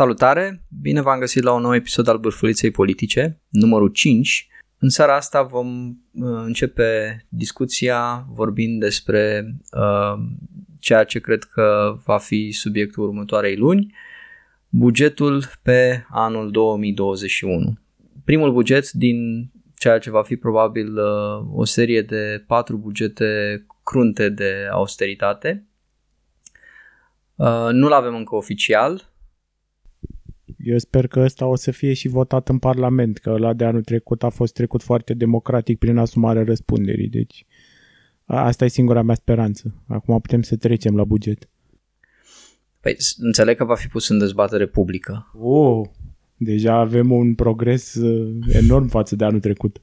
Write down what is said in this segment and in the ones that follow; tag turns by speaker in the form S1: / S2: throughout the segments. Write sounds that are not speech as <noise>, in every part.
S1: Salutare! Bine v-am găsit la un nou episod al Bârfuliței Politice, numărul 5. În seara asta vom uh, începe discuția vorbind despre uh, ceea ce cred că va fi subiectul următoarei luni, bugetul pe anul 2021. Primul buget din ceea ce va fi probabil uh, o serie de patru bugete crunte de austeritate. Uh, nu-l avem încă oficial,
S2: eu sper că ăsta o să fie și votat în Parlament, că la de anul trecut a fost trecut foarte democratic prin asumarea răspunderii. Deci asta e singura mea speranță. Acum putem să trecem la buget.
S1: Păi înțeleg că va fi pus în dezbatere publică.
S2: Oh, deja avem un progres uh, enorm față de anul trecut.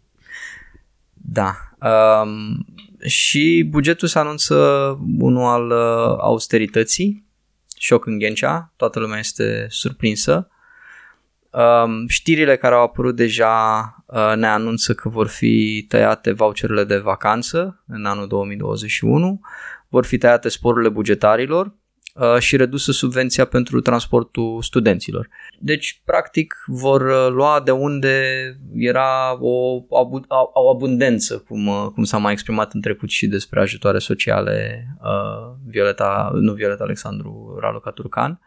S1: Da. Um, și bugetul se anunță unul al uh, austerității, șoc în Ghencea, toată lumea este surprinsă. Um, știrile care au apărut deja uh, ne anunță că vor fi tăiate voucherele de vacanță în anul 2021, vor fi tăiate sporurile bugetarilor uh, și redusă subvenția pentru transportul studenților. Deci, practic, vor uh, lua de unde era o, o abundență, cum, uh, cum s-a mai exprimat în trecut și despre ajutoare sociale uh, Violeta, nu Violeta Alexandru Raluca Turcan.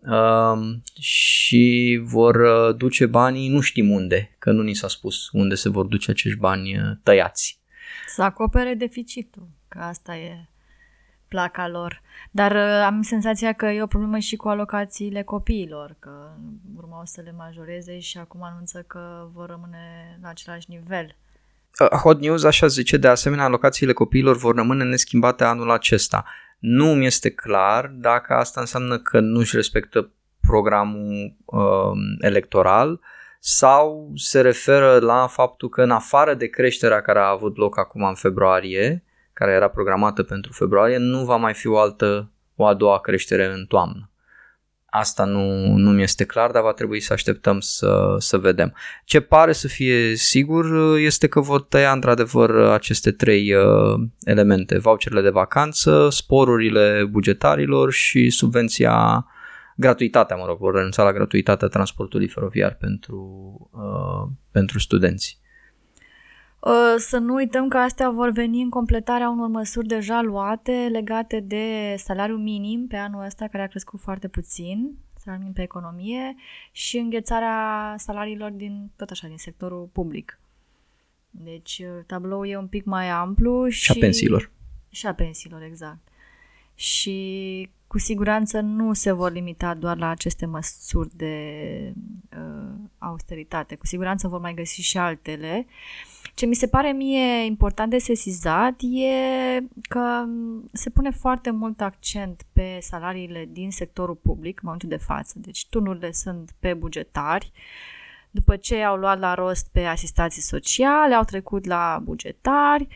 S1: Um, și vor uh, duce banii nu știm unde, că nu ni s-a spus unde se vor duce acești bani uh, tăiați.
S3: Să acopere deficitul, că asta e placa lor. Dar uh, am senzația că e o problemă și cu alocațiile copiilor, că urmau să le majoreze și acum anunță că vor rămâne la același nivel.
S1: Hot News așa zice, de asemenea, alocațiile copiilor vor rămâne neschimbate anul acesta. Nu mi este clar dacă asta înseamnă că nu își respectă programul uh, electoral sau se referă la faptul că în afară de creșterea care a avut loc acum în februarie, care era programată pentru februarie, nu va mai fi o altă, o a doua creștere în toamnă. Asta nu, nu mi este clar, dar va trebui să așteptăm să, să vedem. Ce pare să fie sigur este că vor tăia într-adevăr aceste trei uh, elemente, voucherele de vacanță, sporurile bugetarilor și subvenția, gratuitatea, mă rog, vor renunța la gratuitatea transportului feroviar pentru, uh, pentru studenți.
S3: Uh, să nu uităm că astea vor veni în completarea unor măsuri deja luate legate de salariul minim pe anul ăsta, care a crescut foarte puțin, salariul minim pe economie, și înghețarea salariilor din, tot așa, din sectorul public. Deci uh, tabloul e un pic mai amplu și...
S1: Și a pensiilor.
S3: Și a pensiilor, exact. Și cu siguranță nu se vor limita doar la aceste măsuri de uh, austeritate. Cu siguranță vor mai găsi și altele. Ce mi se pare mie important de sesizat e că se pune foarte mult accent pe salariile din sectorul public în momentul de față. Deci turnurile sunt pe bugetari, după ce au luat la rost pe asistații sociale, au trecut la bugetari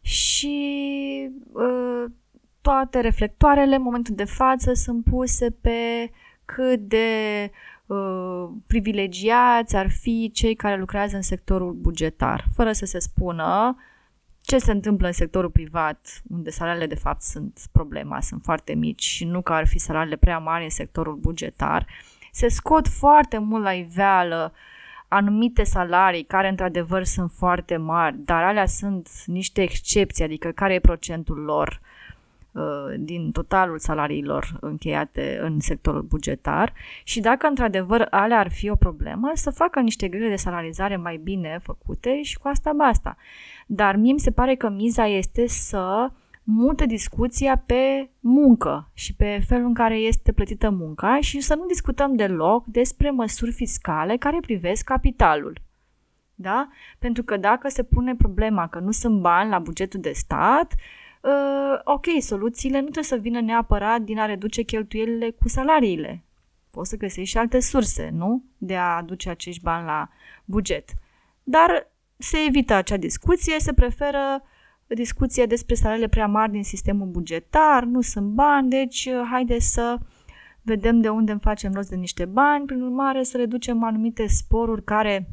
S3: și uh, toate reflectoarele în momentul de față sunt puse pe cât de uh, privilegiați ar fi cei care lucrează în sectorul bugetar, fără să se spună ce se întâmplă în sectorul privat, unde salariile de fapt sunt problema, sunt foarte mici și nu că ar fi salariile prea mari în sectorul bugetar, se scot foarte mult la iveală anumite salarii care într-adevăr sunt foarte mari, dar alea sunt niște excepții, adică care e procentul lor? Uh, din totalul salariilor încheiate în sectorul bugetar și dacă într-adevăr alea ar fi o problemă, să facă niște grele de salarizare mai bine făcute și cu asta basta. Dar mie mi se pare că miza este să mute discuția pe muncă și pe felul în care este plătită munca și să nu discutăm deloc despre măsuri fiscale care privesc capitalul. Da? Pentru că dacă se pune problema că nu sunt bani la bugetul de stat, uh, ok, soluțiile nu trebuie să vină neapărat din a reduce cheltuielile cu salariile. Poți să găsești și alte surse, nu? De a aduce acești bani la buget. Dar se evită acea discuție, se preferă discuție despre salariile prea mari din sistemul bugetar, nu sunt bani, deci uh, haide să vedem de unde îmi facem rost de niște bani, prin urmare să reducem anumite sporuri care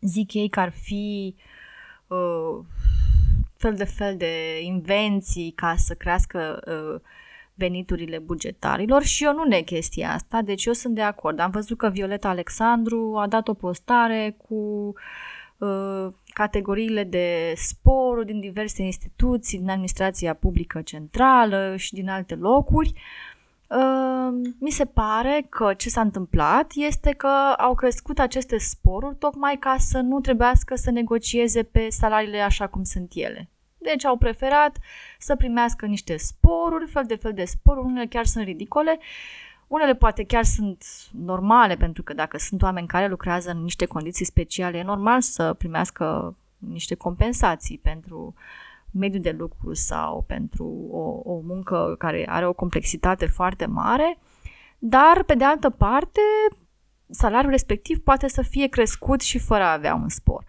S3: zic ei că ar fi uh, fel de fel de invenții ca să crească uh, veniturile bugetarilor și eu nu ne chestia asta, deci eu sunt de acord. Am văzut că Violeta Alexandru a dat o postare cu uh, categoriile de spor din diverse instituții, din administrația publică centrală și din alte locuri. Uh, mi se pare că ce s-a întâmplat este că au crescut aceste sporuri tocmai ca să nu trebuiască să negocieze pe salariile așa cum sunt ele. Deci au preferat să primească niște sporuri, fel de fel de sporuri, unele chiar sunt ridicole, unele poate chiar sunt normale, pentru că dacă sunt oameni care lucrează în niște condiții speciale, e normal să primească niște compensații pentru mediul de lucru sau pentru o, o muncă care are o complexitate foarte mare, dar, pe de altă parte, salariul respectiv poate să fie crescut și fără a avea un spor.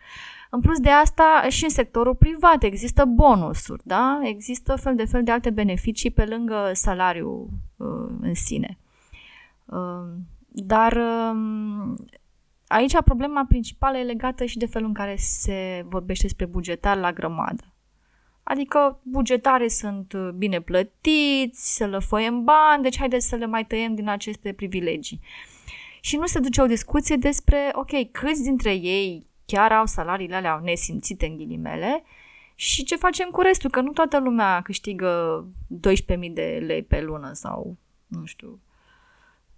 S3: În plus de asta, și în sectorul privat există bonusuri, da? Există fel de fel de alte beneficii pe lângă salariul uh, în sine. Uh, dar uh, aici problema principală e legată și de felul în care se vorbește despre bugetar la grămadă. Adică bugetare sunt uh, bine plătiți, se lăfăiem bani, deci haideți să le mai tăiem din aceste privilegii. Și nu se duce o discuție despre, ok, câți dintre ei chiar au salariile alea nesimțite în ghilimele și ce facem cu restul, că nu toată lumea câștigă 12.000 de lei pe lună sau nu știu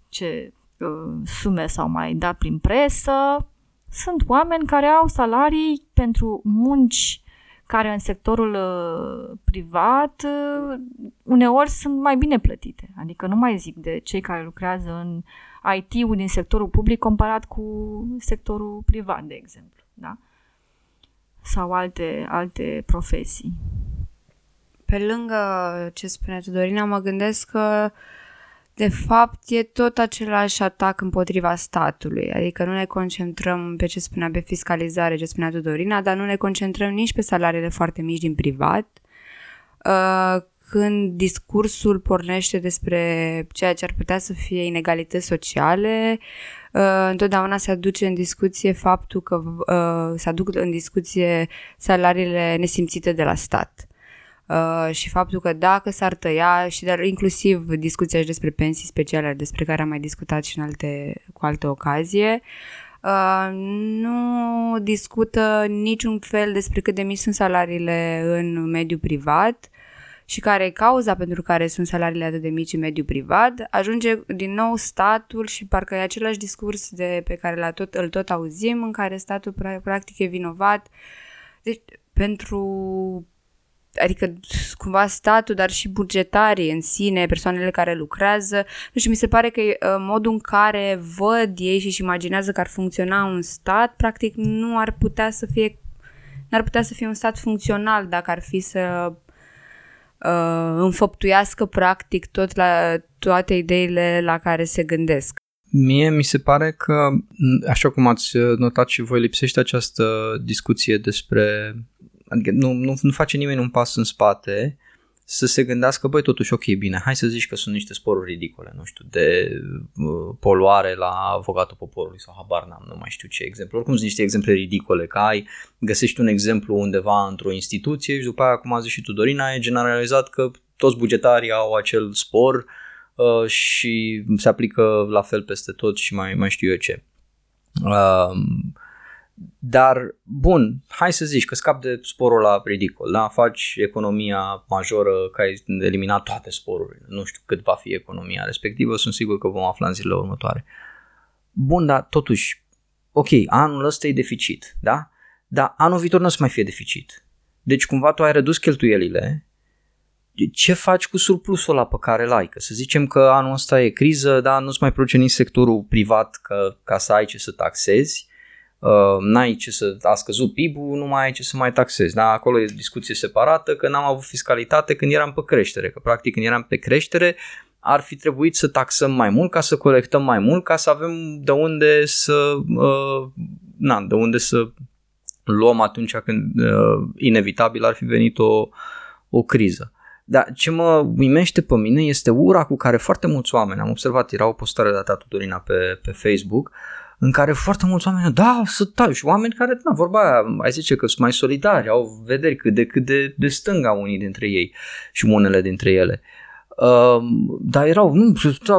S3: ce uh, sume s-au mai dat prin presă. Sunt oameni care au salarii pentru munci care în sectorul uh, privat uh, uneori sunt mai bine plătite. Adică nu mai zic de cei care lucrează în IT-ul din sectorul public comparat cu sectorul privat, de exemplu da? Sau alte, alte profesii.
S4: Pe lângă ce spune Dorina, mă gândesc că de fapt e tot același atac împotriva statului, adică nu ne concentrăm pe ce spunea pe fiscalizare, ce spunea Dorina, dar nu ne concentrăm nici pe salariile foarte mici din privat, uh, când discursul pornește despre ceea ce ar putea să fie inegalități sociale, uh, întotdeauna se aduce în discuție faptul că uh, se aduc în discuție salariile nesimțite de la stat. Uh, și faptul că dacă s-ar tăia și dar inclusiv discuția și despre pensii speciale despre care am mai discutat și în alte, cu alte ocazie, uh, nu discută niciun fel despre cât de mici sunt salariile în mediul privat și care e cauza pentru care sunt salariile atât de mici în mediul privat, ajunge din nou statul și parcă e același discurs de, pe care la tot, îl tot auzim, în care statul practic e vinovat. Deci, pentru adică cumva statul, dar și bugetarii în sine, persoanele care lucrează. Nu știu, mi se pare că uh, modul în care văd ei și își imaginează că ar funcționa un stat, practic nu ar putea să fie n-ar putea să fie un stat funcțional dacă ar fi să uh, înfăptuiască practic tot la toate ideile la care se gândesc.
S1: Mie mi se pare că, așa cum ați notat și voi, lipsește această discuție despre, adică nu, nu, nu face nimeni un pas în spate să se gândească, băi, totuși, ok, bine, hai să zici că sunt niște sporuri ridicole, nu știu, de uh, poluare la avocatul poporului sau habar n-am, nu mai știu ce exemplu. Oricum sunt niște exemple ridicole, că ai, găsești un exemplu undeva într-o instituție și după aia, cum a zis și tu, Dorina, e generalizat că toți bugetarii au acel spor uh, și se aplică la fel peste tot și mai, mai știu eu ce. Uh, dar, bun, hai să zici că scap de sporul la ridicol, da? Faci economia majoră, că ai eliminat toate sporurile. Nu știu cât va fi economia respectivă, sunt sigur că vom afla în zilele următoare. Bun, dar totuși, ok, anul ăsta e deficit, da? Dar anul viitor nu o să mai fie deficit. Deci cumva tu ai redus cheltuielile, ce faci cu surplusul ăla pe care l ai? Că să zicem că anul ăsta e criză, dar nu-ți mai produce nici sectorul privat că, ca să ai ce să taxezi, uh, n-ai ce să, a scăzut PIB-ul, nu mai ai ce să mai taxezi. Da? Acolo e discuție separată că n-am avut fiscalitate când eram pe creștere, că practic când eram pe creștere ar fi trebuit să taxăm mai mult ca să colectăm mai mult ca să avem de unde să, uh, na, de unde să luăm atunci când uh, inevitabil ar fi venit o, o criză. Dar ce mă uimește pe mine este ura cu care foarte mulți oameni, am observat, era o postare de tatu Dorina pe, pe Facebook, în care foarte mulți oameni, da, să tai, și oameni care, na, vorba aia, ai zice că sunt mai solidari, au vederi cât de cât de, de stânga unii dintre ei și unele dintre ele. Uh, dar erau nu,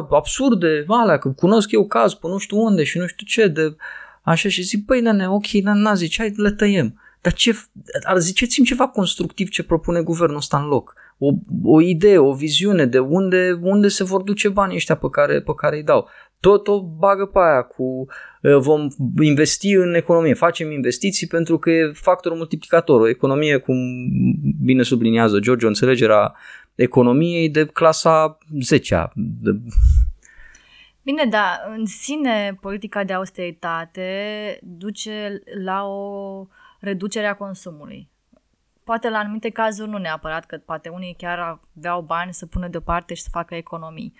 S1: absurde, alea, că cunosc eu caz pe nu știu unde și nu știu ce, de așa și zic, băi, nene, ok, n-a zice, hai, le tăiem. Dar ce, ar ziceți-mi ceva constructiv ce propune guvernul ăsta în loc. O, o idee, o viziune de unde, unde se vor duce banii ăștia pe care, pe care îi dau. Tot o bagă pe aia cu vom investi în economie, facem investiții pentru că e factorul multiplicator. O economie, cum bine subliniază George, o înțelegerea economiei de clasa 10 de...
S3: Bine, dar în sine politica de austeritate duce la o reducere a consumului. Poate la anumite cazuri nu neapărat, că poate unii chiar aveau bani să pună deoparte și să facă economii.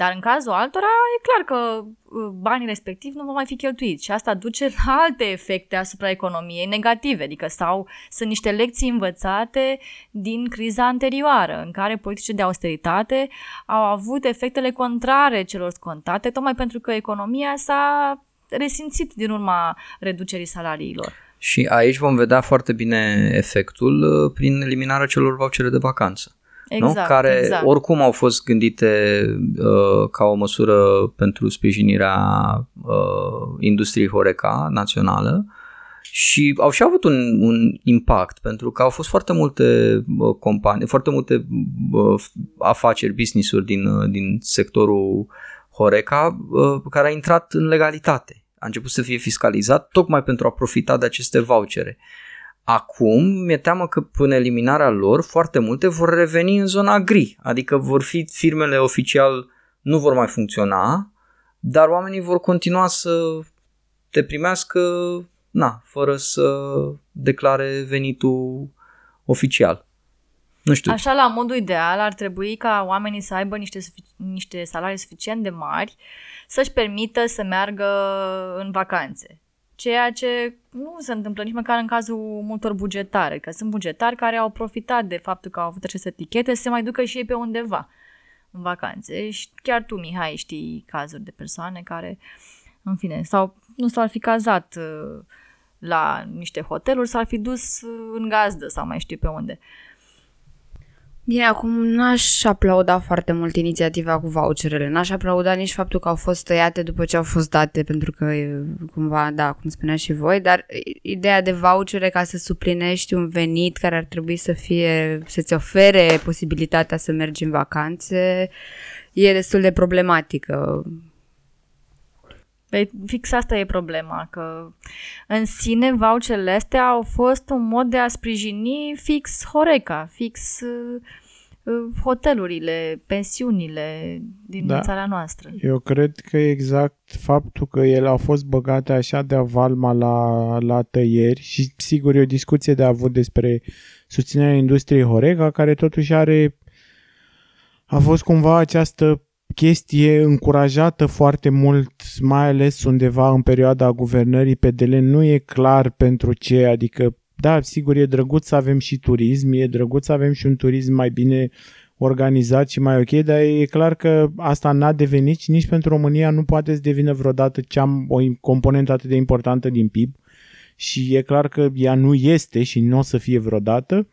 S3: Dar în cazul altora e clar că uh, banii respectivi nu vor mai fi cheltuiți și asta duce la <laughs> alte efecte asupra economiei negative, adică sau sunt niște lecții învățate din criza anterioară, în care politicile de austeritate au avut efectele contrare celor scontate, tocmai pentru că economia s-a resimțit din urma reducerii salariilor.
S1: Și aici vom vedea foarte bine efectul uh, prin eliminarea celor vouchere de vacanță
S3: exact,
S1: nu? care
S3: exact.
S1: oricum au fost gândite uh, ca o măsură pentru sprijinirea uh, industriei Horeca națională și au și avut un, un impact pentru că au fost foarte multe uh, companii, foarte multe uh, afaceri, business-uri din, uh, din sectorul Horeca uh, care a intrat în legalitate. A început să fie fiscalizat tocmai pentru a profita de aceste vouchere. Acum mi-e teamă că până eliminarea lor foarte multe vor reveni în zona gri, adică vor fi firmele oficial nu vor mai funcționa, dar oamenii vor continua să te primească na, fără să declare venitul oficial. Nu știu.
S3: Așa, la modul ideal, ar trebui ca oamenii să aibă niște, niște salarii suficient de mari să-și permită să meargă în vacanțe ceea ce nu se întâmplă nici măcar în cazul multor bugetare, că sunt bugetari care au profitat de faptul că au avut aceste etichete să se mai ducă și ei pe undeva în vacanțe. Și chiar tu, Mihai, știi cazuri de persoane care, în fine, sau nu s-ar fi cazat uh, la niște hoteluri, s-ar fi dus uh, în gazdă sau mai știu pe unde. Uh,
S4: Bine, acum n-aș aplauda foarte mult inițiativa cu voucherele. N-aș aplauda nici faptul că au fost tăiate după ce au fost date, pentru că cumva, da, cum spunea și voi, dar ideea de vouchere ca să suplinești un venit care ar trebui să fie, să-ți ofere posibilitatea să mergi în vacanțe, e destul de problematică.
S3: Păi fix asta e problema, că în sine voucherele astea au fost un mod de a sprijini fix Horeca, fix uh, uh, hotelurile, pensiunile din da. țara noastră.
S2: Eu cred că exact faptul că ele au fost băgate așa de avalma la, la tăieri și sigur e o discuție de avut despre susținerea industriei Horeca, care totuși are a fost cumva această chestie încurajată foarte mult, mai ales undeva în perioada guvernării PDL, nu e clar pentru ce, adică da, sigur e drăguț să avem și turism, e drăguț să avem și un turism mai bine organizat și mai ok, dar e clar că asta n-a devenit și nici pentru România nu poate să devină vreodată cea, o componentă atât de importantă din PIB și e clar că ea nu este și nu o să fie vreodată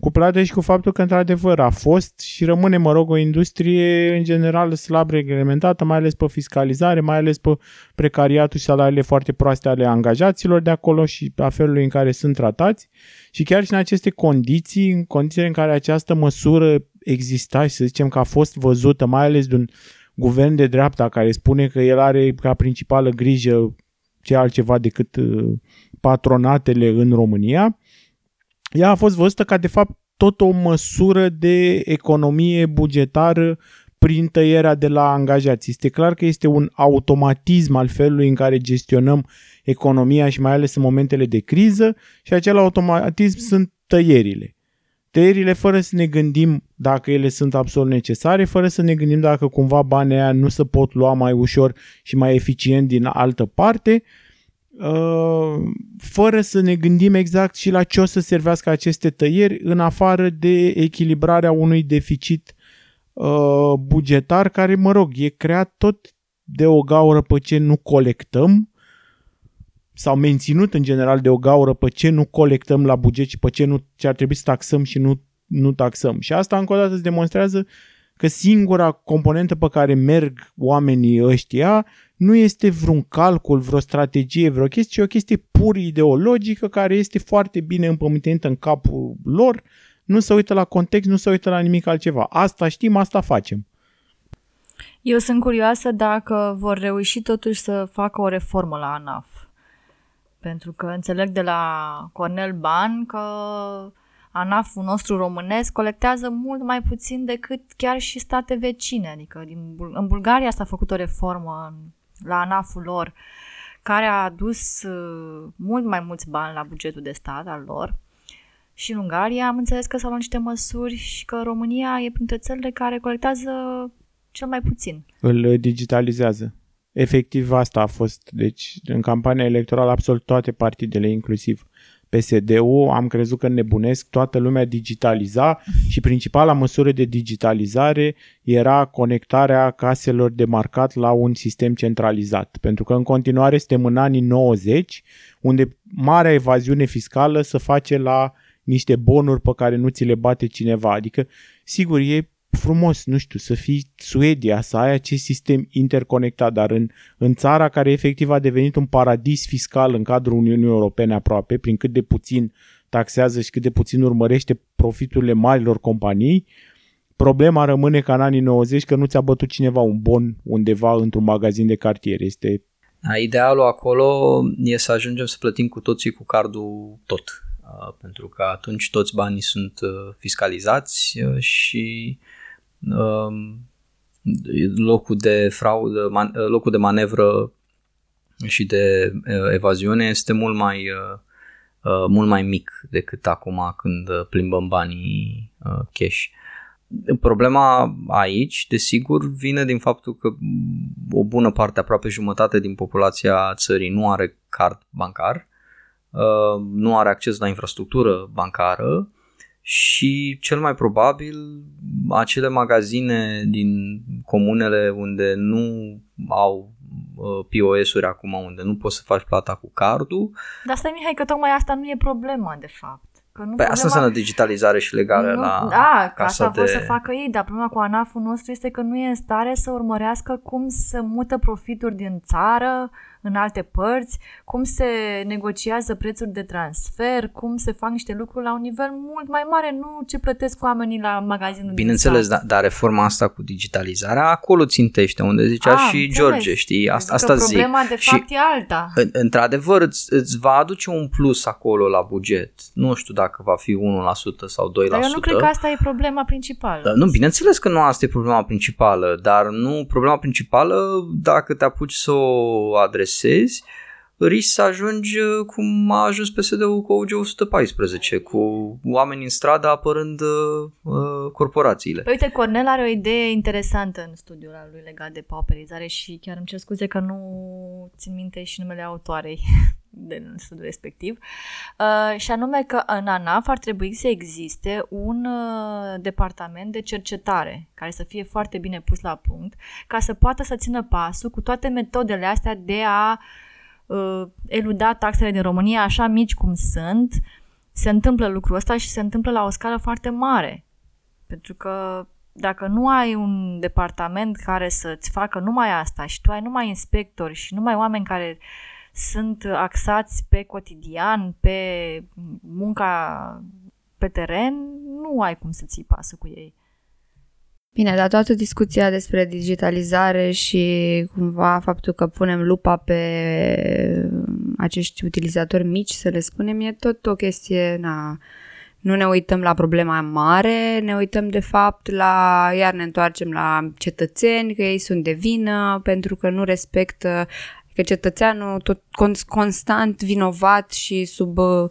S2: cuplate și cu faptul că într-adevăr a fost și rămâne, mă rog, o industrie în general slab reglementată, mai ales pe fiscalizare, mai ales pe precariatul și salariile foarte proaste ale angajaților de acolo și a felului în care sunt tratați. Și chiar și în aceste condiții, în condițiile în care această măsură exista și să zicem că a fost văzută, mai ales de un guvern de dreapta care spune că el are ca principală grijă ce altceva decât uh, patronatele în România, ea a fost văzută ca de fapt tot o măsură de economie bugetară prin tăierea de la angajați. Este clar că este un automatism al felului în care gestionăm economia și mai ales în momentele de criză și acel automatism sunt tăierile. Tăierile fără să ne gândim dacă ele sunt absolut necesare, fără să ne gândim dacă cumva banii aia nu se pot lua mai ușor și mai eficient din altă parte, Uh, fără să ne gândim exact și la ce o să servească aceste tăieri, în afară de echilibrarea unui deficit uh, bugetar care, mă rog, e creat tot de o gaură pe ce nu colectăm sau menținut în general de o gaură pe ce nu colectăm la buget și pe ce, nu, ce ar trebui să taxăm și nu, nu taxăm. Și asta încă o dată îți demonstrează că singura componentă pe care merg oamenii ăștia nu este vreun calcul, vreo strategie, vreo chestie, ci o chestie pur ideologică care este foarte bine împământenită în capul lor, nu se uită la context, nu se uită la nimic altceva. Asta știm, asta facem.
S3: Eu sunt curioasă dacă vor reuși totuși să facă o reformă la ANAF. Pentru că înțeleg de la Cornel Ban că ANAF-ul nostru românesc colectează mult mai puțin decât chiar și state vecine. Adică din, în Bulgaria s-a făcut o reformă la ANAF-ul lor care a adus uh, mult mai mulți bani la bugetul de stat al lor. Și în Ungaria am înțeles că s-au luat niște măsuri și că România e printre țările care colectează cel mai puțin.
S2: Îl digitalizează. Efectiv asta a fost. Deci în campania electorală absolut toate partidele, inclusiv PSD-ul, am crezut că nebunesc, toată lumea digitaliza și principala măsură de digitalizare era conectarea caselor de marcat la un sistem centralizat. Pentru că în continuare suntem în anii 90, unde marea evaziune fiscală se face la niște bonuri pe care nu ți le bate cineva. Adică, sigur, e frumos, nu știu, să fii Suedia, să ai acest sistem interconectat, dar în, în țara care efectiv a devenit un paradis fiscal în cadrul Uniunii Europene aproape, prin cât de puțin taxează și cât de puțin urmărește profiturile marilor companii, problema rămâne ca în anii 90 că nu ți-a bătut cineva un bon undeva într-un magazin de cartier. Este
S1: da, idealul acolo e să ajungem să plătim cu toții cu cardul tot, uh, pentru că atunci toți banii sunt uh, fiscalizați uh, și Um, locul de fraudă, man, locul de manevră și de uh, evaziune este mult mai, uh, uh, mult mai mic decât acum când plimbăm banii cash. Problema aici, desigur, vine din faptul că o bună parte, aproape jumătate din populația țării nu are card bancar, nu are acces la infrastructură bancară și cel mai probabil acele magazine din comunele unde nu au uh, POS-uri acum, unde nu poți să faci plata cu cardul.
S3: Dar stai Mihai că tocmai asta nu e problema de fapt. Că nu
S1: păi
S3: problema...
S1: asta înseamnă digitalizare și legare
S3: nu,
S1: la
S3: Da, că asta
S1: de...
S3: vor să facă ei, dar problema cu ANAF-ul nostru este că nu e în stare să urmărească cum să mută profituri din țară în alte părți, cum se negociază prețuri de transfer, cum se fac niște lucruri la un nivel mult mai mare, nu ce plătesc oamenii la magazinul
S1: Bineînțeles, dar da, reforma asta cu digitalizarea acolo țintește, unde zicea A, ah, și înțeles. George, știi, asta, asta zic.
S3: Problema de fapt și, e alta.
S1: În, într-adevăr, îți, îți va aduce un plus acolo la buget. Nu știu dacă va fi 1% sau 2%. Dar
S3: eu nu cred că asta e problema principală.
S1: Da, nu, bineînțeles că nu asta e problema principală, dar nu problema principală dacă te apuci să o adresezi adresezi, risci să ajungi uh, cum a ajuns PSD-ul cu OG 114, cu oameni în stradă apărând uh, uh, corporațiile.
S3: Păi uite, Cornel are o idee interesantă în studiul lui legat de pauperizare și chiar îmi cer scuze că nu țin minte și numele autoarei <laughs> din studiul respectiv, uh, și anume că în ANAF ar trebui să existe un uh, departament de cercetare care să fie foarte bine pus la punct ca să poată să țină pasul cu toate metodele astea de a uh, eluda taxele din România așa mici cum sunt. Se întâmplă lucrul ăsta și se întâmplă la o scară foarte mare. Pentru că dacă nu ai un departament care să-ți facă numai asta și tu ai numai inspectori și numai oameni care uh, sunt axați pe cotidian, pe munca pe teren, nu ai cum să ții pasă cu ei.
S4: Bine, dar toată discuția despre digitalizare și cumva faptul că punem lupa pe acești utilizatori mici, să le spunem, e tot o chestie, na, nu ne uităm la problema mare, ne uităm de fapt la, iar ne întoarcem la cetățeni, că ei sunt de vină pentru că nu respectă că cetățeanul tot constant vinovat și sub, uh,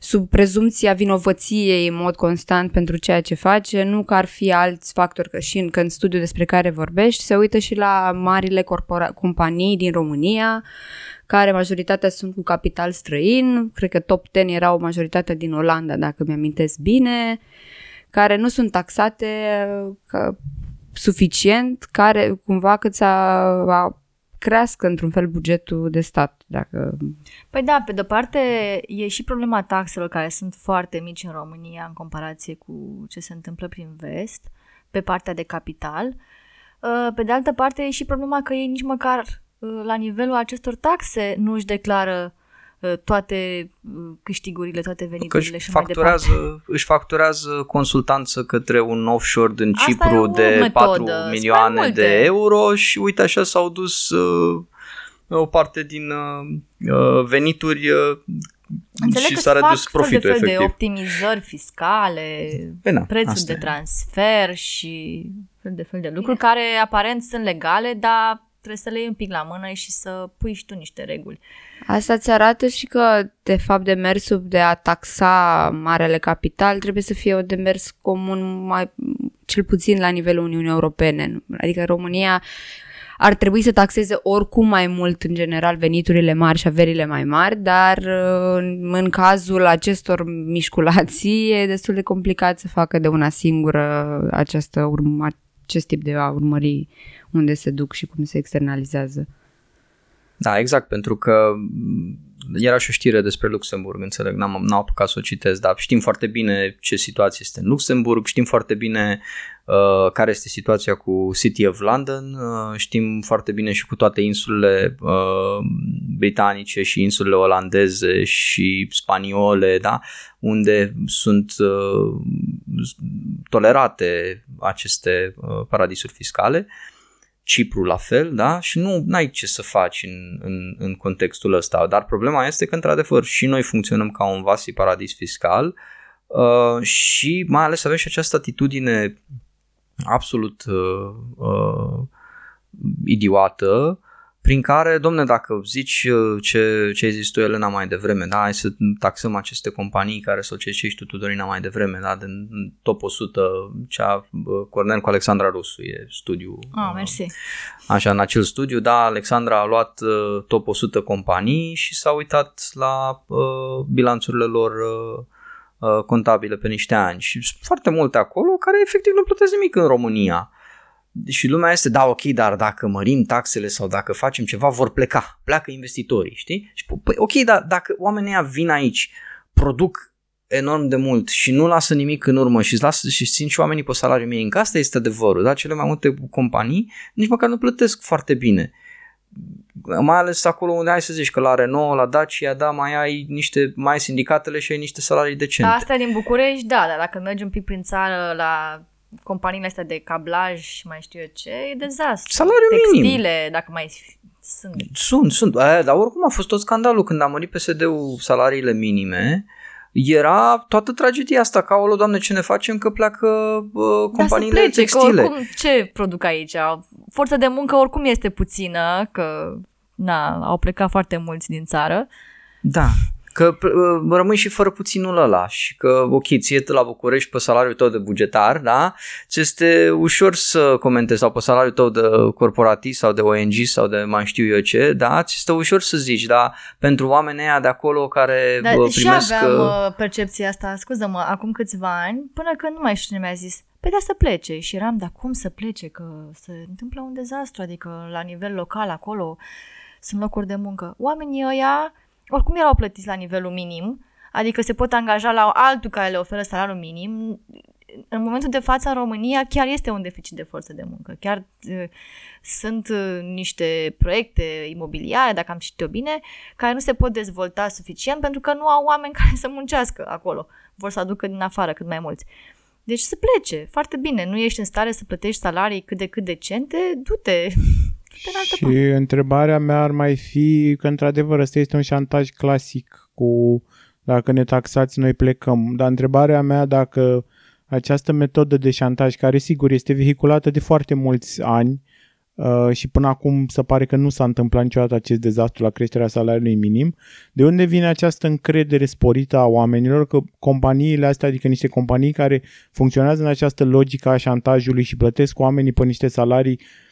S4: sub prezumția vinovăției în mod constant pentru ceea ce face, nu că ar fi alți factori, că și în, că în studiul despre care vorbești se uită și la marile corpora- companii din România, care majoritatea sunt cu capital străin, cred că top 10 erau majoritatea din Olanda, dacă mi-amintesc bine, care nu sunt taxate uh, că, suficient, care cumva cât să crească într-un fel bugetul de stat. Dacă...
S3: Păi da, pe de parte e și problema taxelor care sunt foarte mici în România în comparație cu ce se întâmplă prin vest, pe partea de capital. Uh, pe de altă parte, e și problema că ei nici măcar uh, la nivelul acestor taxe nu își declară uh, toate câștigurile, toate veniturile
S1: își
S3: și mai
S1: facturează,
S3: departe.
S1: își facturează consultanță către un offshore din
S3: Asta e
S1: Cipru
S3: o
S1: de
S3: metodă,
S1: 4
S3: sunt mai
S1: milioane
S3: multe.
S1: de euro și uite așa s-au dus uh, o parte din uh, uh, venituri uh,
S3: Înțeleg
S1: și
S3: că
S1: s-a
S3: se
S1: redus
S3: fac fel de
S1: profitul
S3: fel de
S1: efectiv.
S3: optimizări fiscale,
S1: Păi na,
S3: prețuri
S1: asta
S3: de
S1: e.
S3: transfer și fel de fel de lucruri care aparent sunt legale, dar trebuie să le iei un pic la mână și să pui și tu niște reguli.
S4: Asta ți arată și că, de fapt, demersul de a taxa marele capital trebuie să fie un demers comun, mai, cel puțin la nivelul Uniunii Europene. Adică România ar trebui să taxeze oricum mai mult, în general, veniturile mari și averile mai mari, dar uh, în- în cazul acestor mișculații e destul de complicat să facă de una singură această urma, acest tip de a urmări unde se duc și cum se externalizează.
S1: Da, exact, pentru că m, era și o știre despre Luxemburg, înțeleg, n-am, n-am apucat să o citesc, dar știm foarte bine ce situație este în Luxemburg, știm foarte bine uh, care este situația cu City of London, uh, știm foarte bine și cu toate insulele uh, britanice și insulele olandeze și spaniole, da, unde sunt uh, tolerate aceste uh, paradisuri fiscale. Cipru la fel, da? Și nu ai ce să faci în, în, în contextul ăsta. Dar problema este că, într-adevăr, și noi funcționăm ca un vasi paradis fiscal uh, și mai ales avem și această atitudine absolut uh, uh, idiotă prin care, domne, dacă zici uh, ce, ce ai zis tu, Elena, mai devreme, da, hai să taxăm aceste companii care sau ce zici tu, Tudorina, mai devreme, da, din top 100, cea uh, Cornel cu Alexandra Rusu, e studiu.
S3: Ah,
S1: uh,
S3: mersi.
S1: Așa, în acel studiu, da, Alexandra a luat uh, top 100 companii și s-a uitat la uh, bilanțurile lor uh, uh, contabile pe niște ani și sunt foarte multe acolo care efectiv nu plătesc nimic în România. Și lumea este, da, ok, dar dacă mărim taxele sau dacă facem ceva, vor pleca, pleacă investitorii, știi? Și, păi, ok, dar dacă oamenii ăia vin aici, produc enorm de mult și nu lasă nimic în urmă și lasă și țin și oamenii pe salariu mic, asta este adevărul, da? Cele mai multe companii nici măcar nu plătesc foarte bine mai ales acolo unde ai să zici că la Renault, la Dacia, da, mai ai niște, mai ai sindicatele și ai niște salarii decente.
S3: Da, asta din București, da, dar dacă mergi un pic prin țară la companiile astea de cablaj și mai știu eu ce, e dezastru.
S1: Salariu minim.
S3: Textile, dacă mai sunt.
S1: Sunt, sunt, e, dar oricum a fost tot scandalul când a mărit PSD-ul salariile minime, era toată tragedia asta, ca o doamne, ce ne facem că pleacă uh, companiile
S3: da, să plece,
S1: textile.
S3: Că oricum, ce produc aici? Forța de muncă oricum este puțină, că na, au plecat foarte mulți din țară.
S1: Da, că uh, rămâi și fără puținul ăla și că, ok, ție la București pe salariul tău de bugetar, da, ți este ușor să comentezi sau pe salariul tău de corporatist sau de ONG sau de mai știu eu ce, da, ți este ușor să zici, da, pentru oamenii aia de acolo care
S3: Dar
S1: bă,
S3: și
S1: primesc...
S3: aveam
S1: uh,
S3: uh, percepția asta, scuză-mă, acum câțiva ani, până când nu mai știu cine mi-a zis, pe da să plece. Și eram, dar cum să plece? Că se întâmplă un dezastru, adică la nivel local acolo sunt locuri de muncă. Oamenii ăia oricum erau plătiți la nivelul minim, adică se pot angaja la altul care le oferă salariul minim. În momentul de față în România chiar este un deficit de forță de muncă. Chiar uh, sunt uh, niște proiecte imobiliare, dacă am citit-o bine, care nu se pot dezvolta suficient pentru că nu au oameni <laughs> care să muncească acolo. Vor să aducă din afară cât mai mulți. Deci să plece, foarte bine. Nu ești în stare să plătești salarii cât de cât decente, du-te. <laughs> du-te în altă
S2: Și
S3: parte.
S2: întrebarea mea ar mai fi că, într-adevăr, ăsta este un șantaj clasic cu dacă ne taxați, noi plecăm. Dar întrebarea mea dacă această metodă de șantaj, care sigur este vehiculată de foarte mulți ani uh, și până acum se pare că nu s-a întâmplat niciodată acest dezastru la creșterea salariului minim, de unde vine această încredere sporită a oamenilor că companiile astea, adică niște companii care funcționează în această logică a șantajului și plătesc oamenii pe niște salarii uh,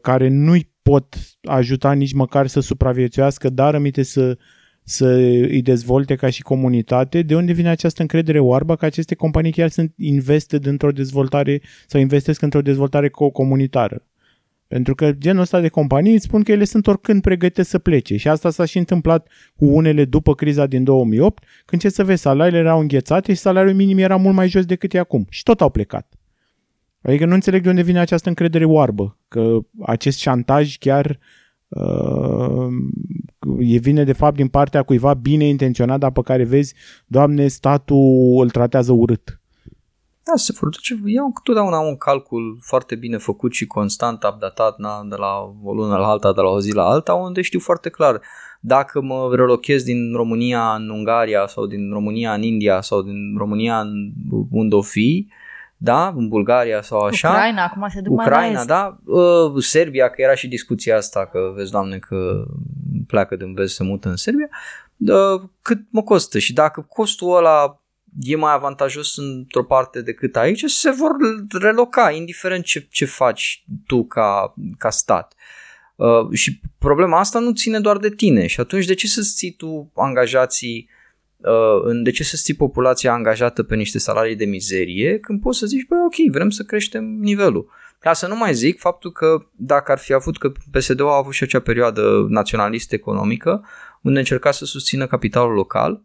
S2: care nu-i pot ajuta nici măcar să supraviețuiască, dar aminte să, să îi dezvolte ca și comunitate, de unde vine această încredere oarbă că aceste companii chiar sunt invested într-o dezvoltare sau investesc într-o dezvoltare co- comunitară. Pentru că genul ăsta de companii îți spun că ele sunt oricând pregătite să plece și asta s-a și întâmplat cu unele după criza din 2008, când ce să vezi, salariile erau înghețate și salariul minim era mult mai jos decât e acum și tot au plecat. Adică nu înțeleg de unde vine această încredere oarbă, că acest șantaj chiar uh, e vine de fapt din partea cuiva bine intenționat, dar pe care vezi, Doamne, statul îl tratează urât.
S1: Da, se vor duce, iau totdeauna un calcul foarte bine făcut și constant updatat na, de la o lună la alta, de la o zi la alta, unde știu foarte clar dacă mă relochez din România în Ungaria sau din România în India sau din România în unde o fi, da, în Bulgaria sau așa.
S3: Ucraina, acum se duc
S1: Ucraina,
S3: mai la est.
S1: da, uh, Serbia, că era și discuția asta, că vezi, doamne, că pleacă din vest, se mută în Serbia, uh, cât mă costă și dacă costul ăla e mai avantajos într-o parte decât aici, se vor reloca, indiferent ce, ce faci tu ca, ca stat. Uh, și problema asta nu ține doar de tine și atunci de ce să-ți ții tu angajații uh, în de ce să ții populația angajată pe niște salarii de mizerie când poți să zici, bă, ok, vrem să creștem nivelul. Ca să nu mai zic faptul că dacă ar fi avut, că PSD-ul a avut și acea perioadă naționalistă economică, unde încerca să susțină capitalul local,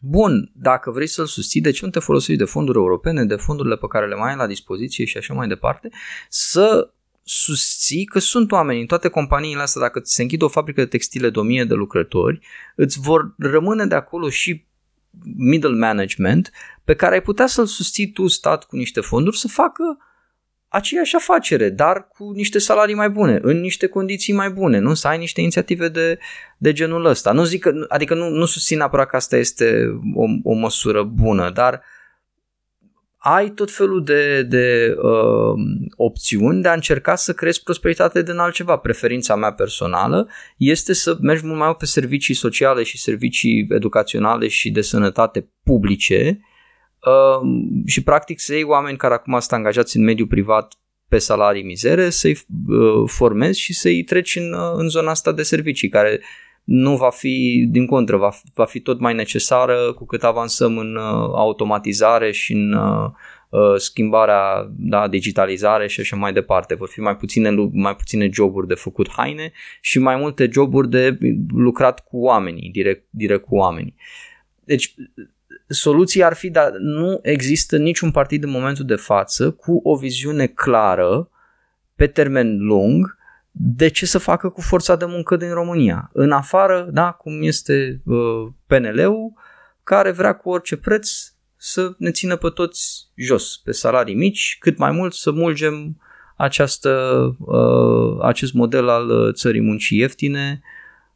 S1: Bun, dacă vrei să-l susții, de ce nu te folosești de fonduri europene, de fondurile pe care le mai ai la dispoziție și așa mai departe, să susții că sunt oameni în toate companiile astea, dacă se închide o fabrică de textile de 1000 de lucrători, îți vor rămâne de acolo și middle management pe care ai putea să-l susții tu stat cu niște fonduri să facă aceeași afacere, dar cu niște salarii mai bune, în niște condiții mai bune, nu? Să ai niște inițiative de, de genul ăsta. Nu zic că, adică nu, nu susțin neapărat că asta este o, o măsură bună, dar ai tot felul de, de uh, opțiuni de a încerca să creezi prosperitate din altceva. Preferința mea personală este să mergi mult mai mult pe servicii sociale și servicii educaționale și de sănătate publice uh, și practic să iei oameni care acum sunt angajați în mediul privat pe salarii mizere, să-i uh, formezi și să-i treci în, uh, în zona asta de servicii care nu va fi, din contră, va, va fi tot mai necesară cu cât avansăm în uh, automatizare și în uh, uh, schimbarea, da, digitalizare și așa mai departe. Vor fi mai puține, mai puține joburi de făcut haine și mai multe joburi de lucrat cu oamenii, direct, direct cu oamenii. Deci soluția ar fi, dar nu există niciun partid în momentul de față cu o viziune clară pe termen lung de ce să facă cu forța de muncă din România. În afară, da, cum este uh, PNL-ul, care vrea cu orice preț să ne țină pe toți jos, pe salarii mici, cât mai mult să mulgem această, uh, acest model al uh, țării muncii ieftine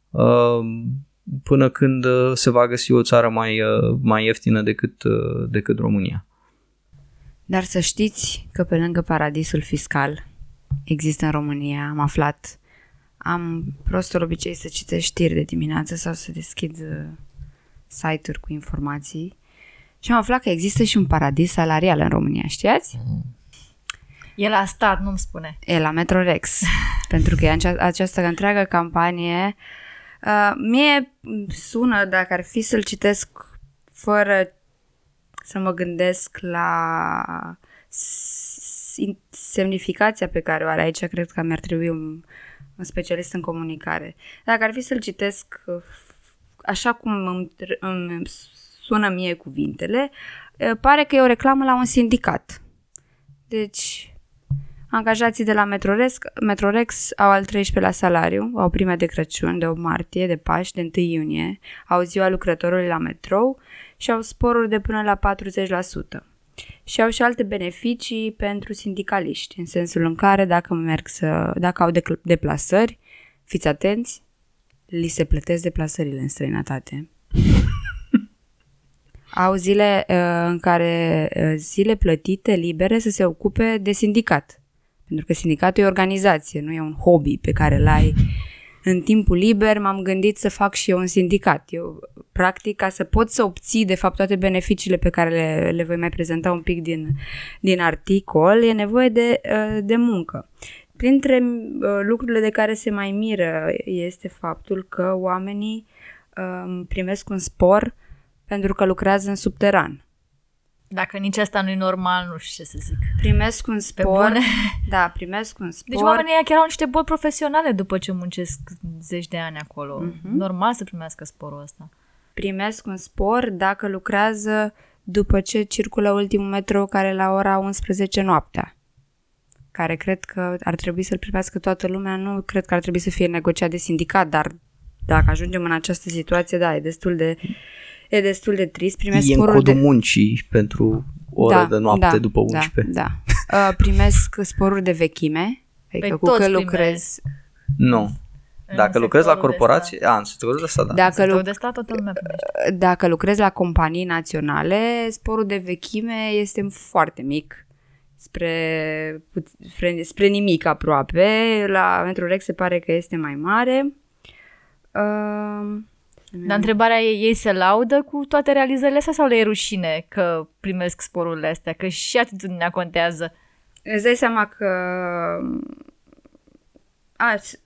S1: uh, până când uh, se va găsi o țară mai, uh, mai ieftină decât, uh, decât România.
S4: Dar să știți că pe lângă paradisul fiscal există în România, am aflat, am prostul obicei să citesc știri de dimineață sau să deschid uh, site-uri cu informații și am aflat că există și un paradis salarial în România, știați?
S3: E la stat, nu-mi spune.
S4: E la Metrorex, <laughs> pentru că e acea, această întreagă campanie uh, mie sună, dacă ar fi să-l citesc fără să mă gândesc la semnificația pe care o are aici, cred că mi-ar trebui un, un specialist în comunicare. Dacă ar fi să-l citesc așa cum îmi, îmi sună mie cuvintele, pare că e o reclamă la un sindicat. Deci, angajații de la Metrorex, Metrorex au al 13 la salariu, au prime de Crăciun, de 8 martie, de Paști, de 1 iunie, au ziua lucrătorului la metrou și au sporuri de până la 40% și au și alte beneficii pentru sindicaliști, în sensul în care dacă merg să, dacă au deplasări, fiți atenți, li se plătesc deplasările în străinătate. <laughs> au zile uh, în care uh, zile plătite libere să se ocupe de sindicat. Pentru că sindicatul e o organizație, nu e un hobby pe care îl ai în timpul liber m-am gândit să fac și eu un sindicat. Eu, practic, ca să pot să obții, de fapt, toate beneficiile pe care le, le voi mai prezenta un pic din, din articol, e nevoie de, uh, de muncă. Printre uh, lucrurile de care se mai miră este faptul că oamenii um, primesc un spor pentru că lucrează în subteran.
S3: Dacă nici asta nu e normal, nu știu ce să zic.
S4: Primesc un spor.
S3: bune?
S4: Da, primesc un spor.
S3: Deci oamenii ăia chiar au niște boli profesionale după ce muncesc zeci de ani acolo.
S4: Mhm.
S3: Normal să primească sporul ăsta.
S4: Primesc un spor dacă lucrează după ce circulă ultimul metro care la ora 11 noaptea. care cred că ar trebui să-l primească toată lumea, nu cred că ar trebui să fie negociat de sindicat, dar dacă ajungem în această situație, da, e destul de, e destul de trist. Primesc
S1: e în
S4: sporul
S1: codul
S4: de...
S1: muncii pentru ore
S4: da,
S1: de noapte
S4: da,
S1: după 11.
S4: Da, da. <laughs> Uh, primesc sporuri de vechime, adică
S3: Păi
S4: cu
S3: toți
S4: că
S3: primesc.
S4: lucrez...
S1: Nu.
S3: În
S1: Dacă lucrezi la
S3: sectorul de
S1: corporație, a, în sectorul de stat, da.
S4: Dacă,
S3: Sectorul
S4: lu-
S3: de stat toată lumea primește.
S4: dacă lucrezi la companii naționale, sporul de vechime este foarte mic. Spre, spre, spre nimic aproape. La Metrorex se pare că este mai mare. Uh,
S3: Dar întrebarea e, ei se laudă cu toate realizările astea sau le e rușine că primesc sporurile astea? Că și atitudinea contează.
S4: Îți dai seama că... A, s-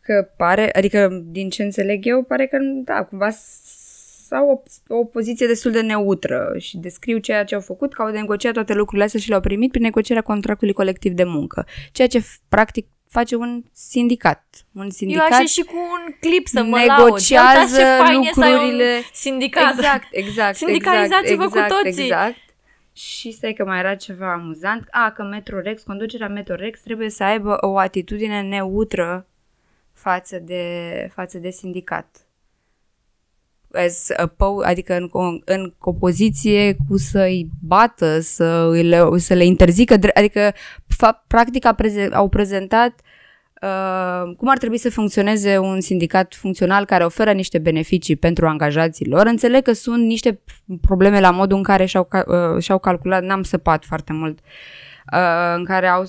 S4: că pare, adică din ce înțeleg eu, pare că, da, cumva sau o, o poziție destul de neutră și descriu ceea ce au făcut, că au negociat toate lucrurile astea și le-au primit prin negocierea contractului colectiv de muncă. Ceea ce, f- practic, face un sindicat. Un
S3: Eu
S4: sindicat
S3: așa și cu un clip să mă
S4: negociază
S3: laud. Uitați ce fain e să ai
S4: lucrurile.
S3: un sindicat.
S4: Exact, exact.
S3: Sindicalizați-vă
S4: exact,
S3: cu
S4: exact,
S3: toții.
S4: Exact. Și stai că mai era ceva amuzant. A, că Metrorex, conducerea Metrorex trebuie să aibă o atitudine neutră față de, față de sindicat. As a po- adică în, co- în opoziție cu să-i bată, să le, să le interzică, dre- adică fa- practic a preze- au prezentat uh, cum ar trebui să funcționeze un sindicat funcțional care oferă niște beneficii pentru angajații lor. Înțeleg că sunt niște probleme la modul în care și-au, ca- uh, și-au calculat, n-am săpat foarte mult, uh, în care au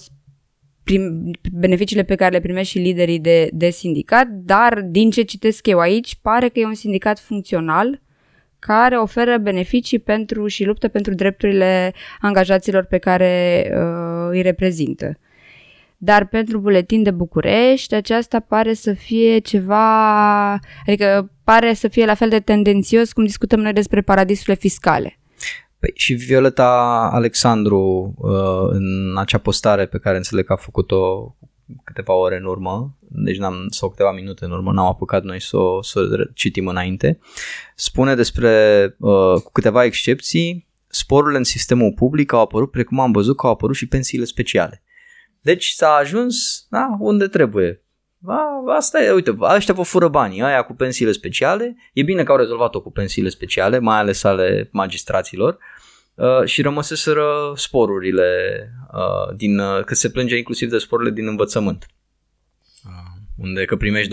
S4: prim, beneficiile pe care le primesc și liderii de, de sindicat, dar din ce citesc eu aici, pare că e un sindicat funcțional care oferă beneficii pentru și luptă pentru drepturile angajaților pe care uh, îi reprezintă. Dar pentru buletin de București, aceasta pare să fie ceva, adică pare să fie la fel de tendențios cum discutăm noi despre paradisurile fiscale.
S1: Păi, și Violeta Alexandru, uh, în acea postare pe care înțeleg că a făcut-o câteva ore în urmă, deci n-am, sau câteva minute în urmă, n-am apucat noi să o, să o citim înainte, spune despre, uh, cu câteva excepții, sporurile în sistemul public au apărut, precum am văzut că au apărut și pensiile speciale. Deci s-a ajuns da, unde trebuie. A, asta e, uite, ăștia vă fură banii, aia cu pensiile speciale. E bine că au rezolvat-o cu pensiile speciale, mai ales ale magistraților. Uh, și rămăseseră sporurile uh, din, uh, că se plânge inclusiv de sporurile din învățământ. Uh, unde că primești 20%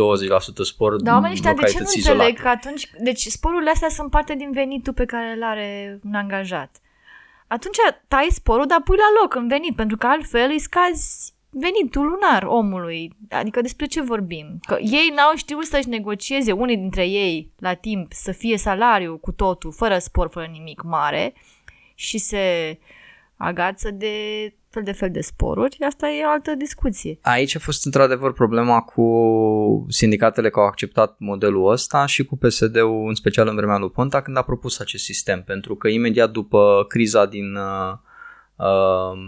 S1: spor
S3: Dar oamenii ăștia de ce nu
S1: localități
S3: înțeleg
S1: izolate.
S3: că atunci... Deci sporurile astea sunt parte din venitul pe care îl are un angajat. Atunci tai sporul, dar pui la loc în venit, pentru că altfel îi scazi venitul lunar omului. Adică despre ce vorbim? Că ei n-au știut să-și negocieze, unii dintre ei, la timp, să fie salariu cu totul, fără spor, fără nimic mare și se agață de fel de fel de sporuri. Asta e o altă discuție.
S1: Aici a fost într-adevăr problema cu sindicatele că au acceptat modelul ăsta și cu PSD-ul, în special în vremea lui Ponta, când a propus acest sistem, pentru că imediat după criza din uh, uh,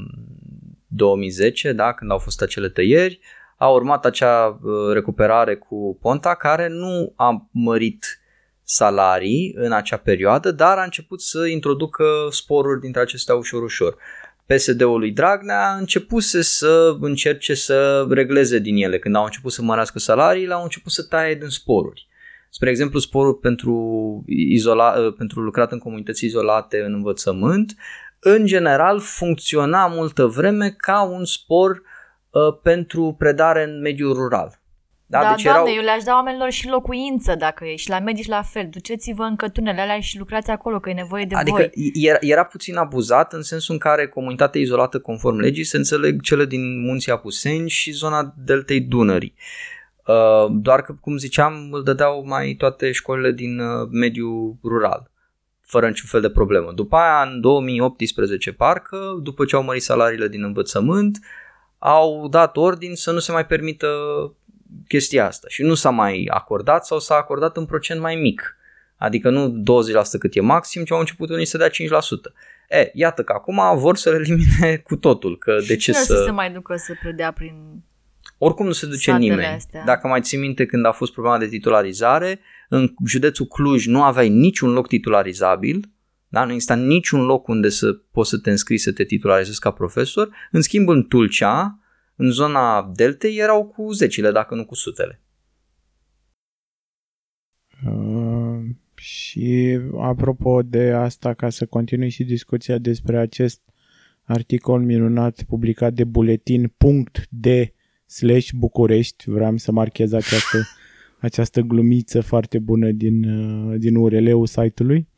S1: 2010, da, când au fost acele tăieri, a urmat acea uh, recuperare cu Ponta care nu a mărit salarii în acea perioadă, dar a început să introducă sporuri dintre acestea ușor ușor. PSD-ul lui Dragnea a începuse să încerce să regleze din ele. Când au început să mărească salariile, au început să taie din sporuri. Spre exemplu, sporul pentru, izola, pentru lucrat în comunități izolate în învățământ, în general funcționa multă vreme ca un spor uh, pentru predare în mediul rural.
S3: Da, da deci doamne, erau... eu le-aș da oamenilor și locuință dacă e și la medici la fel. Duceți-vă în cătunele alea și lucrați acolo, că e nevoie de
S1: adică
S3: voi.
S1: Era, era puțin abuzat în sensul în care comunitatea izolată conform legii se înțeleg cele din munții Apuseni și zona deltei Dunării. Uh, doar că, cum ziceam, îl dădeau mai toate școlile din uh, mediul rural fără niciun fel de problemă. După aia, în 2018, parcă, după ce au mărit salariile din învățământ, au dat ordin să nu se mai permită chestia asta și nu s-a mai acordat sau s-a acordat în procent mai mic. Adică nu 20% cât e maxim, ci au început unii să dea 5%. E, iată că acum vor să le elimine <laughs> cu totul, că de ce
S3: nu
S1: să...
S3: să se mai ducă să predea prin
S1: Oricum nu se duce
S3: satele
S1: nimeni.
S3: astea.
S1: Dacă mai ții minte când a fost problema de titularizare, în județul Cluj nu aveai niciun loc titularizabil, Da? Nu exista niciun loc unde să poți să te înscrii să te titularizezi ca profesor. În schimb, în Tulcea, în zona Deltei, erau cu zecile, dacă nu cu sutele.
S2: Uh, și apropo de asta, ca să continui și discuția despre acest articol minunat publicat de buletin.de slash București, vreau să marchez această, această glumiță foarte bună din, uh, din URL-ul site-ului.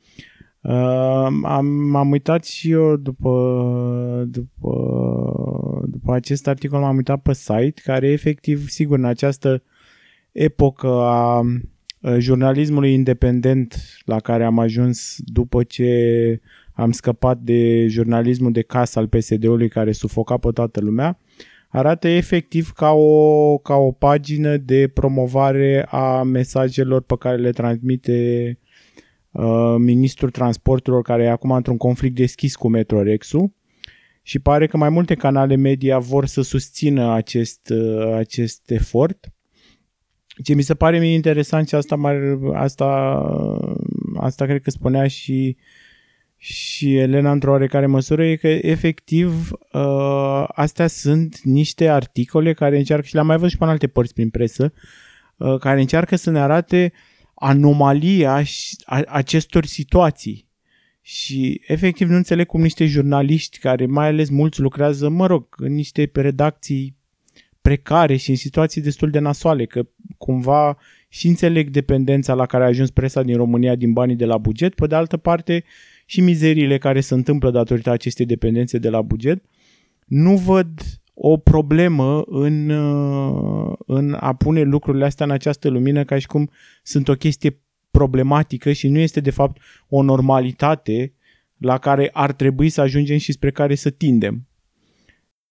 S2: Uh, am, m-am uitat și eu după, după, după acest articol, m-am uitat pe site, care efectiv, sigur, în această epocă a jurnalismului independent la care am ajuns după ce am scăpat de jurnalismul de casă al PSD-ului care sufoca pe toată lumea, arată efectiv ca o, ca o pagină de promovare a mesajelor pe care le transmite uh, ministrul transporturilor care e acum într-un conflict deschis cu Metrorexul și pare că mai multe canale media vor să susțină acest, uh, acest efort. Ce mi se pare mie interesant și asta, mai, asta, asta cred că spunea și și Elena într-o oarecare măsură e că efectiv uh, astea sunt niște articole care încearcă și le-am mai văzut și pe în alte părți prin presă uh, care încearcă să ne arate anomalia acestor situații. Și efectiv nu înțeleg cum niște jurnaliști care mai ales mulți lucrează, mă rog, în niște redacții precare și în situații destul de nasoale, că cumva și înțeleg dependența la care a ajuns presa din România din banii de la buget, pe de altă parte și mizeriile care se întâmplă datorită acestei dependențe de la buget, nu văd o problemă în, uh, în a pune lucrurile astea în această lumină ca și cum sunt o chestie problematică și nu este de fapt o normalitate la care ar trebui să ajungem și spre care să tindem.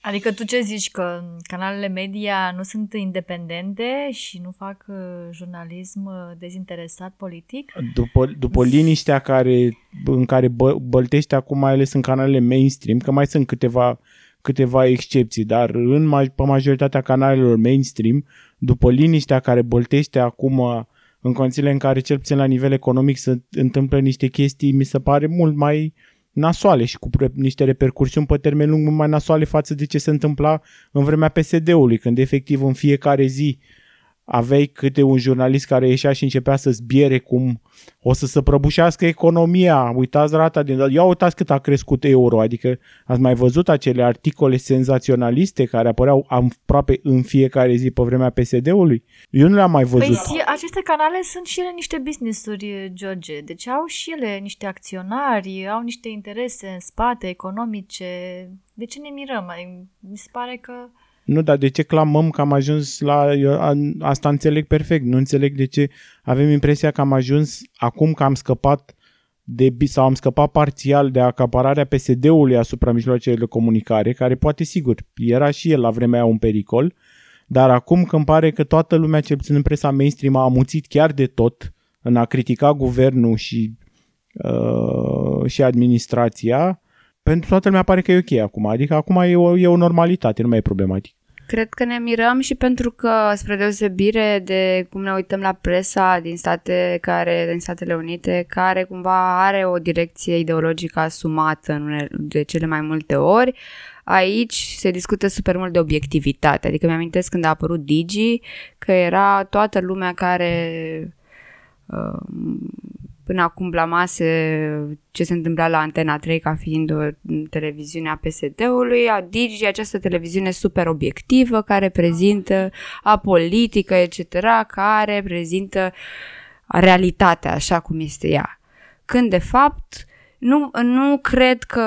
S3: Adică tu ce zici, că canalele media nu sunt independente și nu fac uh, jurnalism uh, dezinteresat politic?
S2: După, după liniștea care, în care bă, băltește acum, mai ales în canalele mainstream, că mai sunt câteva, câteva excepții, dar în pe majoritatea canalelor mainstream, după liniștea care băltește acum în condițiile în care, cel puțin la nivel economic, se întâmplă niște chestii, mi se pare mult mai nasoale și cu niște repercursiuni pe termen lung mai nasoale față de ce se întâmpla în vremea PSD-ului, când efectiv în fiecare zi aveai câte un jurnalist care ieșea și începea să zbiere cum o să se prăbușească economia, uitați rata din... Ia uitați cât a crescut euro, adică ați mai văzut acele articole senzaționaliste care apăreau aproape în fiecare zi pe vremea PSD-ului? Eu nu le-am mai văzut.
S3: Păi, aceste canale sunt și ele niște business-uri, George, deci au și ele niște acționari, au niște interese în spate, economice. De ce ne mirăm? Mi se pare că
S2: nu, dar de ce clamăm că am ajuns la... Eu, a, asta înțeleg perfect. Nu înțeleg de ce avem impresia că am ajuns acum că am scăpat de, sau am scăpat parțial de acapararea PSD-ului asupra mijloacelor de comunicare, care poate sigur era și el la vremea aia un pericol, dar acum când pare că toată lumea, cel puțin în presa mainstream, a amuțit chiar de tot în a critica guvernul și, uh, și administrația, pentru toată lumea pare că e ok acum. Adică acum e o, e o normalitate, nu mai e problematic.
S4: Cred că ne mirăm și pentru că, spre deosebire de cum ne uităm la presa din state care, din Statele Unite, care cumva are o direcție ideologică asumată în unele, de cele mai multe ori, aici se discută super mult de obiectivitate. Adică mi-amintesc când a apărut Digi, că era toată lumea care uh, până acum blamase ce se întâmpla la Antena 3 ca fiind o televiziune a PSD-ului, a Digi, această televiziune super obiectivă care prezintă a politică, etc., care prezintă realitatea așa cum este ea. Când de fapt nu, nu cred că,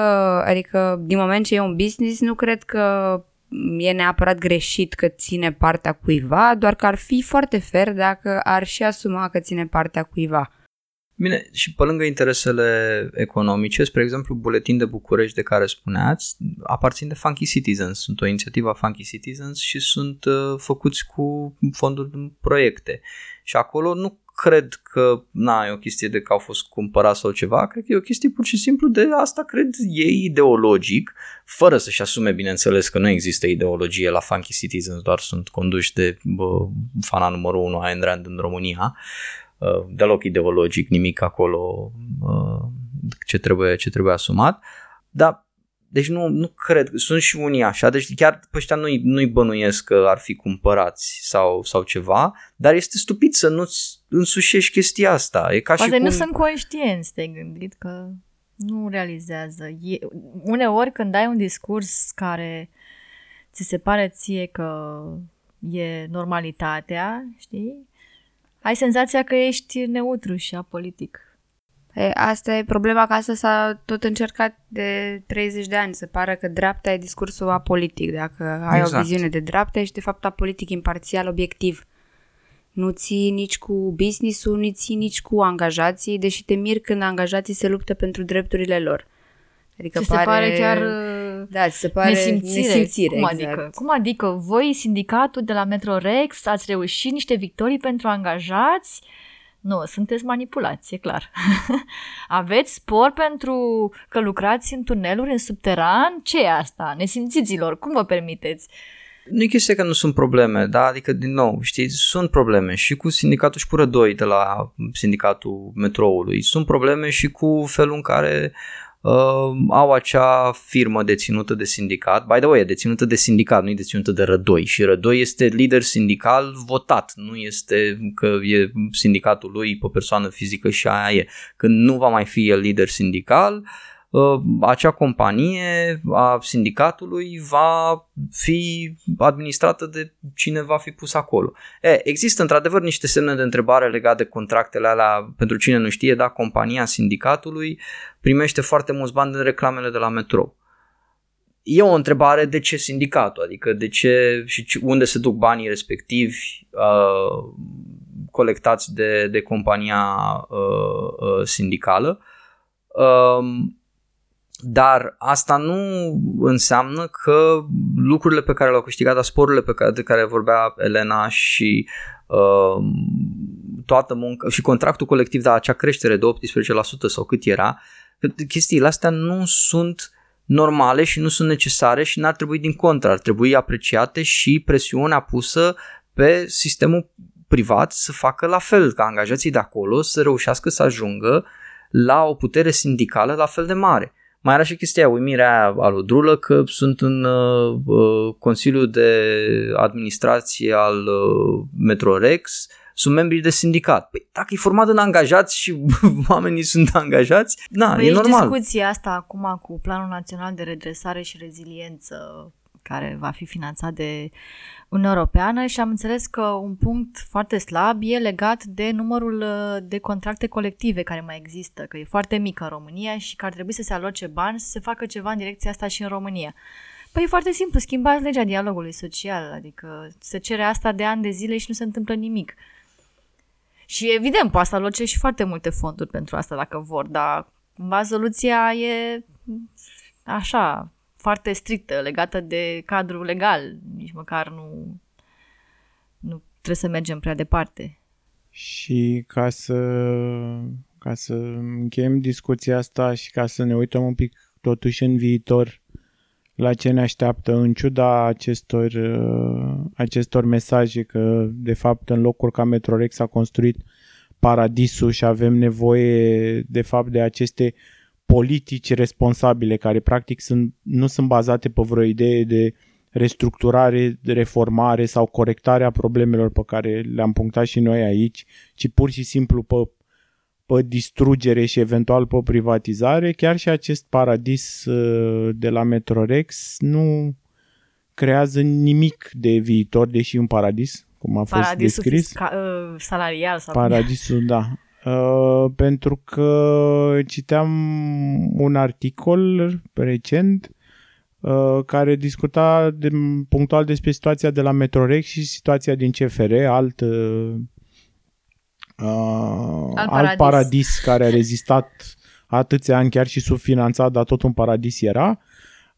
S4: adică din moment ce e un business, nu cred că e neapărat greșit că ține partea cuiva, doar că ar fi foarte fer dacă ar și asuma că ține partea cuiva.
S1: Bine, și pe lângă interesele economice, spre exemplu, Buletin de București de care spuneați, aparțin de Funky Citizens. Sunt o inițiativă a Funky Citizens și sunt uh, făcuți cu fonduri în proiecte. Și acolo nu cred că, na, e o chestie de că au fost cumpărați sau ceva, cred că e o chestie pur și simplu de asta cred ei ideologic, fără să-și asume, bineînțeles, că nu există ideologie la Funky Citizens, doar sunt conduși de bă, fana numărul 1 a Ayn Rand în România. Uh, deloc ideologic, nimic acolo uh, ce trebuie, ce trebuie asumat, dar deci nu, nu cred, sunt și unii așa, deci chiar pe ăștia nu-i, nu-i bănuiesc că ar fi cumpărați sau, sau ceva, dar este stupid să nu-ți însușești chestia asta. E ca
S3: Poate
S1: și cum...
S3: nu sunt conștienți, te-ai gândit că nu realizează. E, uneori când ai un discurs care ți se pare ție că e normalitatea, știi? Ai senzația că ești neutru și apolitic.
S4: E, asta e problema că asta s-a tot încercat de 30 de ani, să pară că dreapta e discursul apolitic, dacă ai
S1: Exact.
S4: o viziune de dreapta, ești de fapt apolitic, imparțial, obiectiv. Nu ții nici cu business-ul, nu ții nici cu angajații, deși te mir când angajații se luptă pentru drepturile lor. Adică
S3: Ți se pare chiar uh,
S4: Da, ți se pare
S3: nesimțire.
S4: nesimțire
S3: Cum
S4: exact.
S3: adică? Cum adică voi, sindicatul de la Metrorex, ați reușit niște victorii pentru angajați? Nu, sunteți manipulați, e clar. <laughs> Aveți spor pentru că lucrați în tuneluri, în subteran? Ce e asta? Nesimțiților, cum vă permiteți?
S1: Nu e chestia că nu sunt probleme, da? Adică, din nou, știți, sunt probleme și cu sindicatul și cu rădoi de la sindicatul metroului. Sunt probleme și cu felul în care uh, au acea firmă deținută de sindicat. By the way, e deținută de sindicat, nu e deținută de rădoi. Și rădoi este lider sindical votat, nu este că e sindicatul lui pe persoană fizică și aia e. Când nu va mai fi el lider sindical, uh, acea companie a sindicatului va fi administrată de cine va fi pus acolo. E, există într-adevăr niște semne de întrebare legate de contractele alea, pentru cine nu știe, da, compania sindicatului primește foarte mulți bani din reclamele de la metrou. E o întrebare de ce sindicatul, adică de ce și ce- unde se duc banii respectivi uh, colectați de, de compania uh, uh, sindicală. Um, dar asta nu înseamnă că lucrurile pe care le-au câștigat, dar sporurile pe care, de care vorbea Elena și uh, toată munca și contractul colectiv, dar acea creștere de 18% sau cât era, chestiile astea nu sunt normale și nu sunt necesare și n-ar trebui din contră, ar trebui apreciate și presiunea pusă pe sistemul privat să facă la fel, ca angajații de acolo să reușească să ajungă la o putere sindicală la fel de mare. Mai era și chestia aia, uimirea aia a lui Drulă că sunt în uh, uh, Consiliul de Administrație al uh, Metrorex, sunt membri de sindicat. Păi dacă e format în angajați și <laughs> oamenii sunt angajați, na,
S3: Păi
S1: e
S3: e
S1: normal.
S3: discuția asta acum cu Planul Național de Redresare și Reziliență care va fi finanțat de Uniunea Europeană și am înțeles că un punct foarte slab e legat de numărul uh, de contracte colective care mai există, că e foarte mic în România și că ar trebui să se aloce bani să se facă ceva în direcția asta și în România. Păi e foarte simplu, schimbați legea dialogului social, adică se cere asta de ani de zile și nu se întâmplă nimic. Și evident, poate să aloce și foarte multe fonduri pentru asta dacă vor, dar cumva soluția e așa, foarte strictă, legată de cadrul legal. Nici măcar nu, nu trebuie să mergem prea departe.
S2: Și ca să, ca să încheiem discuția asta și ca să ne uităm un pic totuși în viitor la ce ne așteaptă în ciuda acestor, uh, acestor mesaje că de fapt în locuri ca Metrorex a construit paradisul și avem nevoie de fapt de aceste politici responsabile care practic sunt, nu sunt bazate pe vreo idee de restructurare, de reformare sau corectarea problemelor pe care le-am punctat și noi aici, ci pur și simplu pe, pe distrugere și eventual pe privatizare, chiar și acest paradis uh, de la Metrorex nu creează nimic de viitor, deși un paradis, cum a fost
S3: Paradisul
S2: descris.
S3: fisca- uh, salarial sau
S2: Paradisul, da. Uh, pentru că citeam un articol recent uh, care discuta de, punctual despre situația de la Metrorex și situația din CFR, alt, uh, uh, alt,
S3: paradis.
S2: paradis care a rezistat atâția ani chiar și subfinanțat, dar tot un paradis era,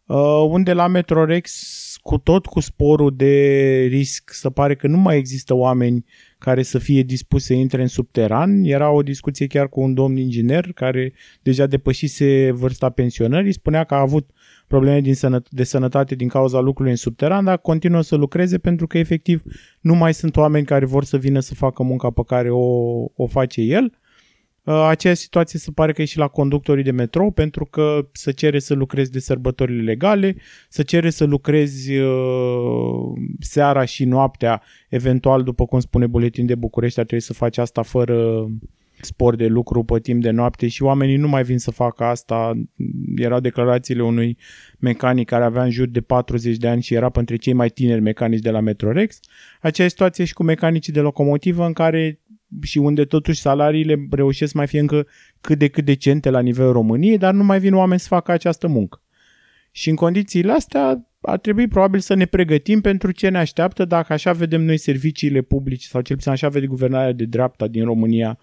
S2: uh, unde la Metrorex cu tot cu sporul de risc, să pare că nu mai există oameni care să fie dispuși să intre în subteran. Era o discuție chiar cu un domn inginer care deja depășise vârsta pensionării, spunea că a avut probleme din sănă- de sănătate din cauza lucrurilor în subteran, dar continuă să lucreze pentru că efectiv nu mai sunt oameni care vor să vină să facă munca pe care o, o face el Uh, aceeași situație se pare că e și la conductorii de metrou, pentru că să cere să lucrezi de sărbătorile legale, să cere să lucrezi uh, seara și noaptea, eventual, după cum spune buletin de București, ar trebui să faci asta fără spor de lucru pe timp de noapte și oamenii nu mai vin să facă asta. Erau declarațiile unui mecanic care avea în jur de 40 de ani și era între cei mai tineri mecanici de la Metrorex. Aceeași situație și cu mecanicii de locomotivă în care și unde totuși salariile reușesc mai fie încă cât de cât decente la nivelul României, dar nu mai vin oameni să facă această muncă. Și în condițiile astea ar trebui probabil să ne pregătim pentru ce ne așteaptă dacă așa vedem noi serviciile publice sau cel puțin așa vede guvernarea de dreapta din România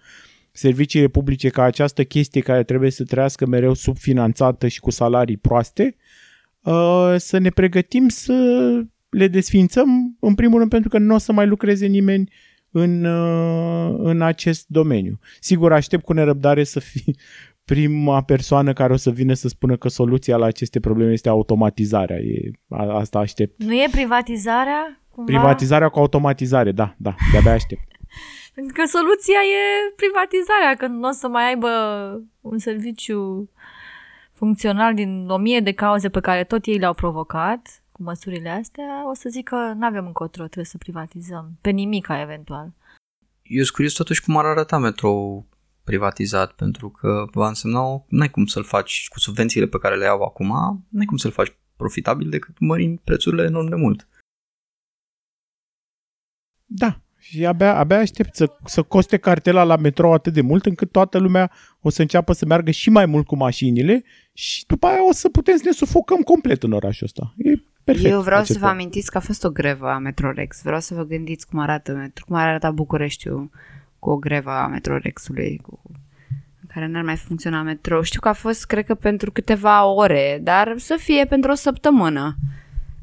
S2: serviciile publice ca această chestie care trebuie să trăiască mereu subfinanțată și cu salarii proaste, uh, să ne pregătim să le desfințăm, în primul rând pentru că nu o să mai lucreze nimeni în, uh, în acest domeniu. Sigur, aștept cu nerăbdare să fie <laughs> prima persoană care o să vină să spună că soluția la aceste probleme este automatizarea. E, asta aștept.
S3: Nu e privatizarea? Cumva?
S2: Privatizarea cu automatizare, da, da, de-abia aștept. <laughs>
S3: Pentru că soluția e privatizarea, că nu o să mai aibă un serviciu funcțional din o mie de cauze pe care tot ei le-au provocat cu măsurile astea, o să zic că nu avem încotro, trebuie să privatizăm. Pe nimica, eventual.
S1: Eu sunt curios totuși cum ar arăta metrou privatizat, pentru că va însemna, n-ai cum să-l faci cu subvențiile pe care le au acum, n-ai cum să-l faci profitabil decât mărind prețurile enorm de mult.
S2: Da, și abia, abia aștept să, să coste cartela la metrou atât de mult încât toată lumea o să înceapă să meargă și mai mult cu mașinile și după aia o să putem să ne sufocăm complet în orașul ăsta. E perfect.
S4: Eu vreau să vă amintiți că a fost o grevă a Metrorex. Vreau să vă gândiți cum arată, cum ar arăta Bucureștiul cu o grevă a Metrorexului, cu în care n-ar mai funcționa metrou. Știu că a fost, cred că, pentru câteva ore, dar să fie pentru o săptămână.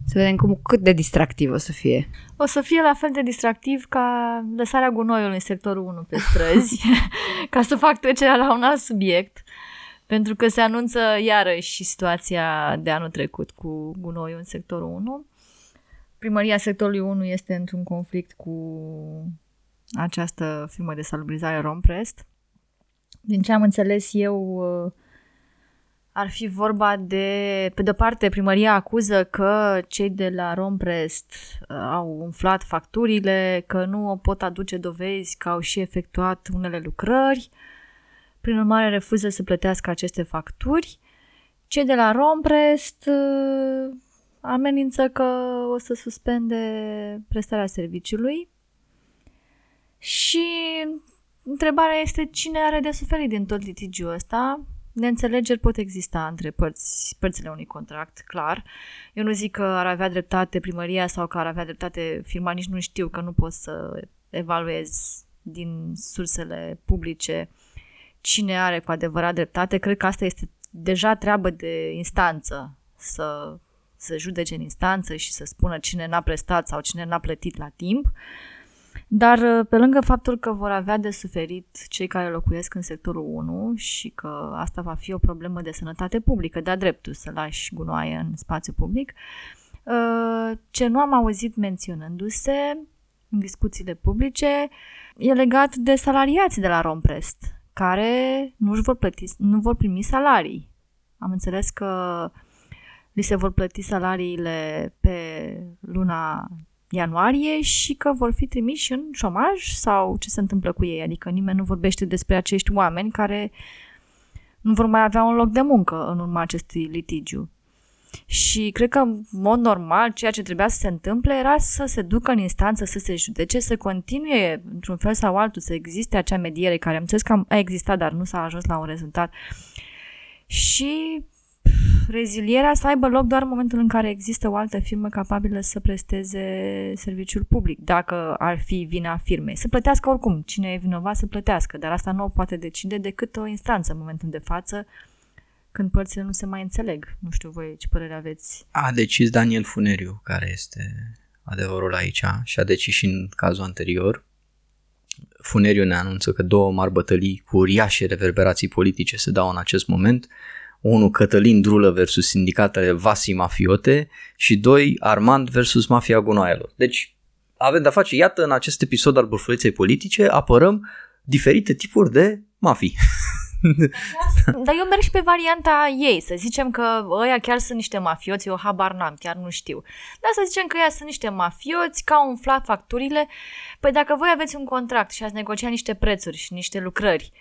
S4: Să vedem cum, cât de distractiv o să fie.
S3: O să fie la fel de distractiv ca lăsarea gunoiului în sectorul 1 pe străzi, <laughs> <laughs> ca să fac trecerea la un alt subiect, pentru că se anunță iarăși situația de anul trecut cu gunoiul în sectorul 1. Primăria sectorului 1 este într-un conflict cu această firmă de salubrizare Romprest. Din ce am înțeles eu, ar fi vorba de, pe de parte, primăria acuză că cei de la Romprest uh, au umflat facturile, că nu pot aduce dovezi că au și efectuat unele lucrări, prin urmare refuză să plătească aceste facturi. Cei de la Romprest uh, amenință că o să suspende prestarea serviciului și întrebarea este cine are de suferit din tot litigiul ăsta, Neînțelegeri pot exista între părți, părțile unui contract, clar. Eu nu zic că ar avea dreptate primăria sau că ar avea dreptate firma, nici nu știu că nu pot să evaluez din sursele publice cine are cu adevărat dreptate. Cred că asta este deja treabă de instanță să, să judece în instanță și să spună cine n-a prestat sau cine n-a plătit la timp. Uh, dar uh, pe lângă faptul că vor avea de suferit cei care locuiesc în sectorul 1 și că asta va fi o problemă de sănătate publică, de-a dreptul să lași gunoaie în spațiu public, uh, ce nu am auzit menționându-se în discuțiile publice e legat de salariații de la Romprest, care nu, își vor, plăti, nu vor primi salarii. Am înțeles că li se vor plăti salariile pe luna ianuarie și că vor fi trimiși în șomaj sau ce se întâmplă cu ei. Adică nimeni nu vorbește despre acești oameni care nu vor mai avea un loc de muncă în urma acestui litigiu. Și cred că, în mod normal, ceea ce trebuia să se întâmple era să se ducă în instanță, să se judece, să continue, într-un fel sau altul, să existe acea mediere care am înțeles că a existat, dar nu s-a ajuns la un rezultat. Și rezilierea să aibă loc doar în momentul în care există o altă firmă capabilă să presteze serviciul public, dacă ar fi vina firmei. Să plătească oricum, cine e vinovat să plătească, dar asta nu o poate decide decât o instanță în momentul de față, când părțile nu se mai înțeleg. Nu știu voi ce părere aveți.
S1: A decis Daniel Funeriu, care este adevărul aici și a decis și în cazul anterior. Funeriu ne anunță că două mari bătălii cu uriașe reverberații politice se dau în acest moment – 1. Cătălin Drulă versus sindicatele Vasi Mafiote și 2. Armand versus Mafia Gunoaielor. Deci avem de-a face, iată, în acest episod al bârfuleței politice apărăm diferite tipuri de mafii. <laughs>
S3: Dar eu merg și pe varianta ei, să zicem că ăia chiar sunt niște mafioți, eu habar n-am, chiar nu știu. Dar să zicem că ăia sunt niște mafioți, că au umflat facturile. Păi dacă voi aveți un contract și ați negociat niște prețuri și niște lucrări,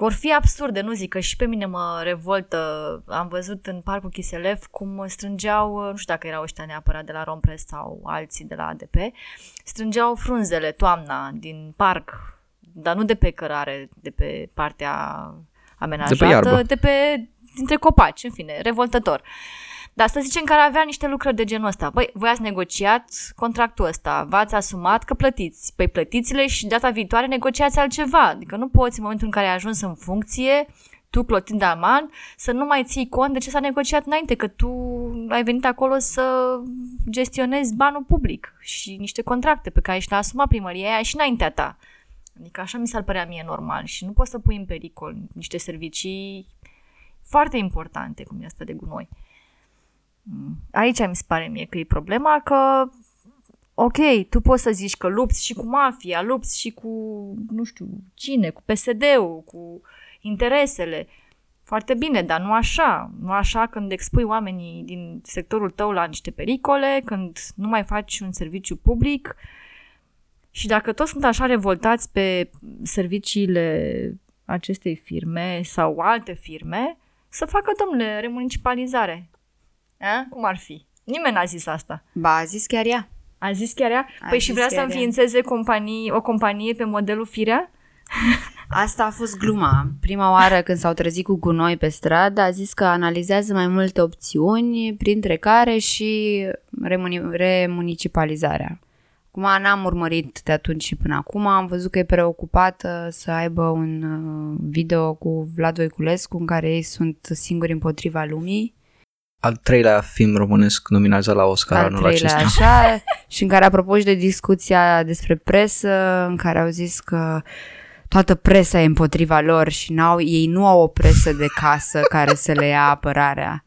S3: vor fi absurde, nu zic că și pe mine mă revoltă. Am văzut în parcul Chiselev cum strângeau, nu știu dacă erau ăștia neapărat de la Rompress sau alții de la ADP, strângeau frunzele toamna din parc, dar nu de pe cărare, de pe partea amenajată,
S1: De pe iarbă.
S3: de pe dintre copaci, în fine, revoltător. Dar să zicem că ar avea niște lucrări de genul ăsta. Băi, voi ați negociat contractul ăsta, v-ați asumat că plătiți. Păi plătiți-le și data viitoare negociați altceva. Adică nu poți în momentul în care ai ajuns în funcție, tu, Clotilde Aman, să nu mai ții cont de ce s-a negociat înainte, că tu ai venit acolo să gestionezi banul public și niște contracte pe care și le-a asumat primăria aia și înaintea ta. Adică așa mi s-ar părea mie normal și nu poți să pui în pericol niște servicii foarte importante, cum e asta de gunoi. Mm. Aici mi se pare mie că e problema că ok, tu poți să zici că lupți și cu mafia, lupți și cu, nu știu, cine, cu PSD-ul, cu interesele. Foarte bine, dar nu așa. Nu așa când expui oamenii din sectorul tău la niște pericole, când nu mai faci un serviciu public. Și dacă toți sunt așa revoltați pe serviciile acestei firme sau alte firme, să facă, domnule, remunicipalizare. A? Cum ar fi? Nimeni n-a zis asta.
S4: Ba, a zis chiar ea.
S3: A zis chiar ea?
S4: A
S3: Păi
S4: zis
S3: și vrea să
S4: chiar ea.
S3: înființeze companii, o companie pe modelul Firea?
S4: Asta a fost gluma. Prima oară când s-au trezit cu gunoi pe stradă, a zis că analizează mai multe opțiuni, printre care și remuni- remunicipalizarea. Acum n-am urmărit de atunci și până acum, am văzut că e preocupată să aibă un uh, video cu Vlad Voiculescu în care ei sunt singuri împotriva lumii,
S1: Al treilea film românesc nominalizat la Oscar
S4: al
S1: anul
S4: treilea
S1: acesta.
S4: așa, <laughs> și în care apropo și de discuția despre presă, în care au zis că toată presa e împotriva lor și n-au, ei nu au o presă de casă care să le ia apărarea.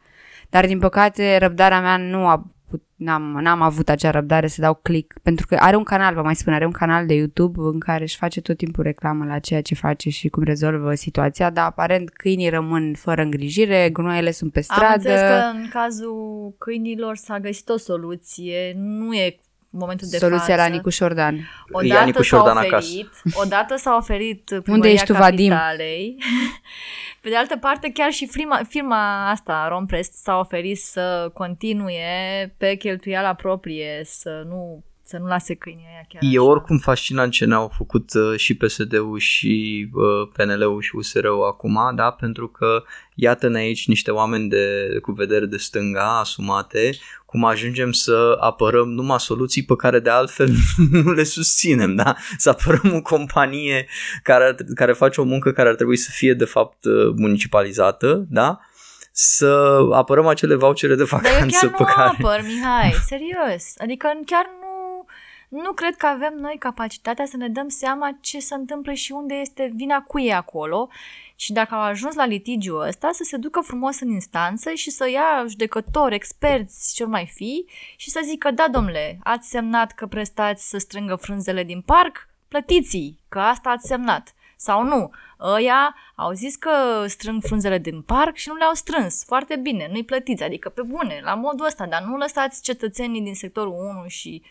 S4: Dar din păcate răbdarea mea nu a put, n-am, n-am avut acea răbdare să dau click, pentru că are un canal, vă mai spun, are un canal de YouTube în care își face tot timpul reclamă la ceea ce face și cum rezolvă situația, dar aparent câinii rămân fără îngrijire, gunoaiele sunt pe
S3: Am înțeles
S4: stradă.
S3: că în cazul câinilor s-a găsit o soluție, nu e momentul de
S4: Soluția
S3: față.
S4: la Nicu Șordan.
S1: Ia
S3: Odată
S1: Nicu
S3: s-a
S1: Șordan
S3: oferit, odată s-a oferit primăria
S4: ești tu, Vadim?
S3: capitalei. <laughs> Pe de altă parte, chiar și firma, firma asta, Romprest, s-a oferit să continue pe cheltuiala proprie, să nu, să nu lase câinii aia chiar
S1: E
S3: așa.
S1: oricum fascinant ce ne-au făcut uh, și PSD-ul și uh, PNL-ul și USR-ul acum, da? pentru că iată-ne aici niște oameni de, cu vedere de stânga asumate, cum ajungem să apărăm numai soluții pe care de altfel <laughs> nu le susținem, da? Să apărăm o companie care, ar- care face o muncă care ar trebui să fie de fapt uh, municipalizată, da? Să apărăm acele vouchere de
S3: Dar eu
S1: vacanță
S3: chiar
S1: pe
S3: nu
S1: care...
S3: apăr, Mihai, <laughs> serios. Adică chiar nu, nu cred că avem noi capacitatea să ne dăm seama ce se întâmplă și unde este vina cui e acolo și dacă au ajuns la litigiul ăsta, să se ducă frumos în instanță și să ia judecători, experți, ce mai fi, și să zică, da, domnule, ați semnat că prestați să strângă frunzele din parc, plătiți că asta ați semnat. Sau nu, ăia au zis că strâng frunzele din parc și nu le-au strâns. Foarte bine, nu-i plătiți, adică pe bune, la modul ăsta, dar nu lăsați cetățenii din sectorul 1 și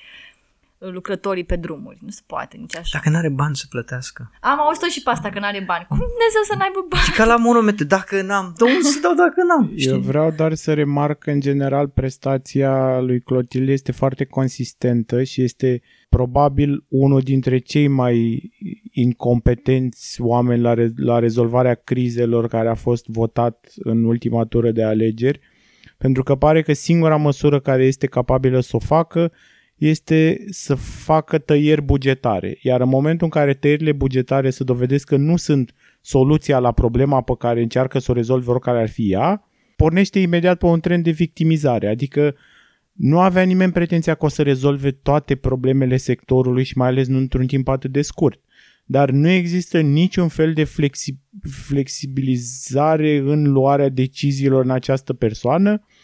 S3: lucrătorii pe drumuri. Nu se poate nici așa.
S1: Dacă n-are bani să plătească.
S3: Am auzit-o și pe asta că n-are bani. Cum Dumnezeu să n-aibă bani?
S1: Ca la monometre, dacă n-am, de unde să dau dacă n-am?
S2: Eu
S1: Știi?
S2: vreau doar să remarc că, în general, prestația lui Clotilde este foarte consistentă și este probabil unul dintre cei mai incompetenți oameni la, re- la rezolvarea crizelor care a fost votat în ultima tură de alegeri, pentru că pare că singura măsură care este capabilă să o facă este să facă tăieri bugetare. Iar în momentul în care tăierile bugetare se dovedesc că nu sunt soluția la problema pe care încearcă să o rezolve oricare ar fi ea, pornește imediat pe un trend de victimizare. Adică nu avea nimeni pretenția că o să rezolve toate problemele sectorului și mai ales nu într-un timp atât de scurt. Dar nu există niciun fel de flexi- flexibilizare în luarea deciziilor în această persoană, Uh,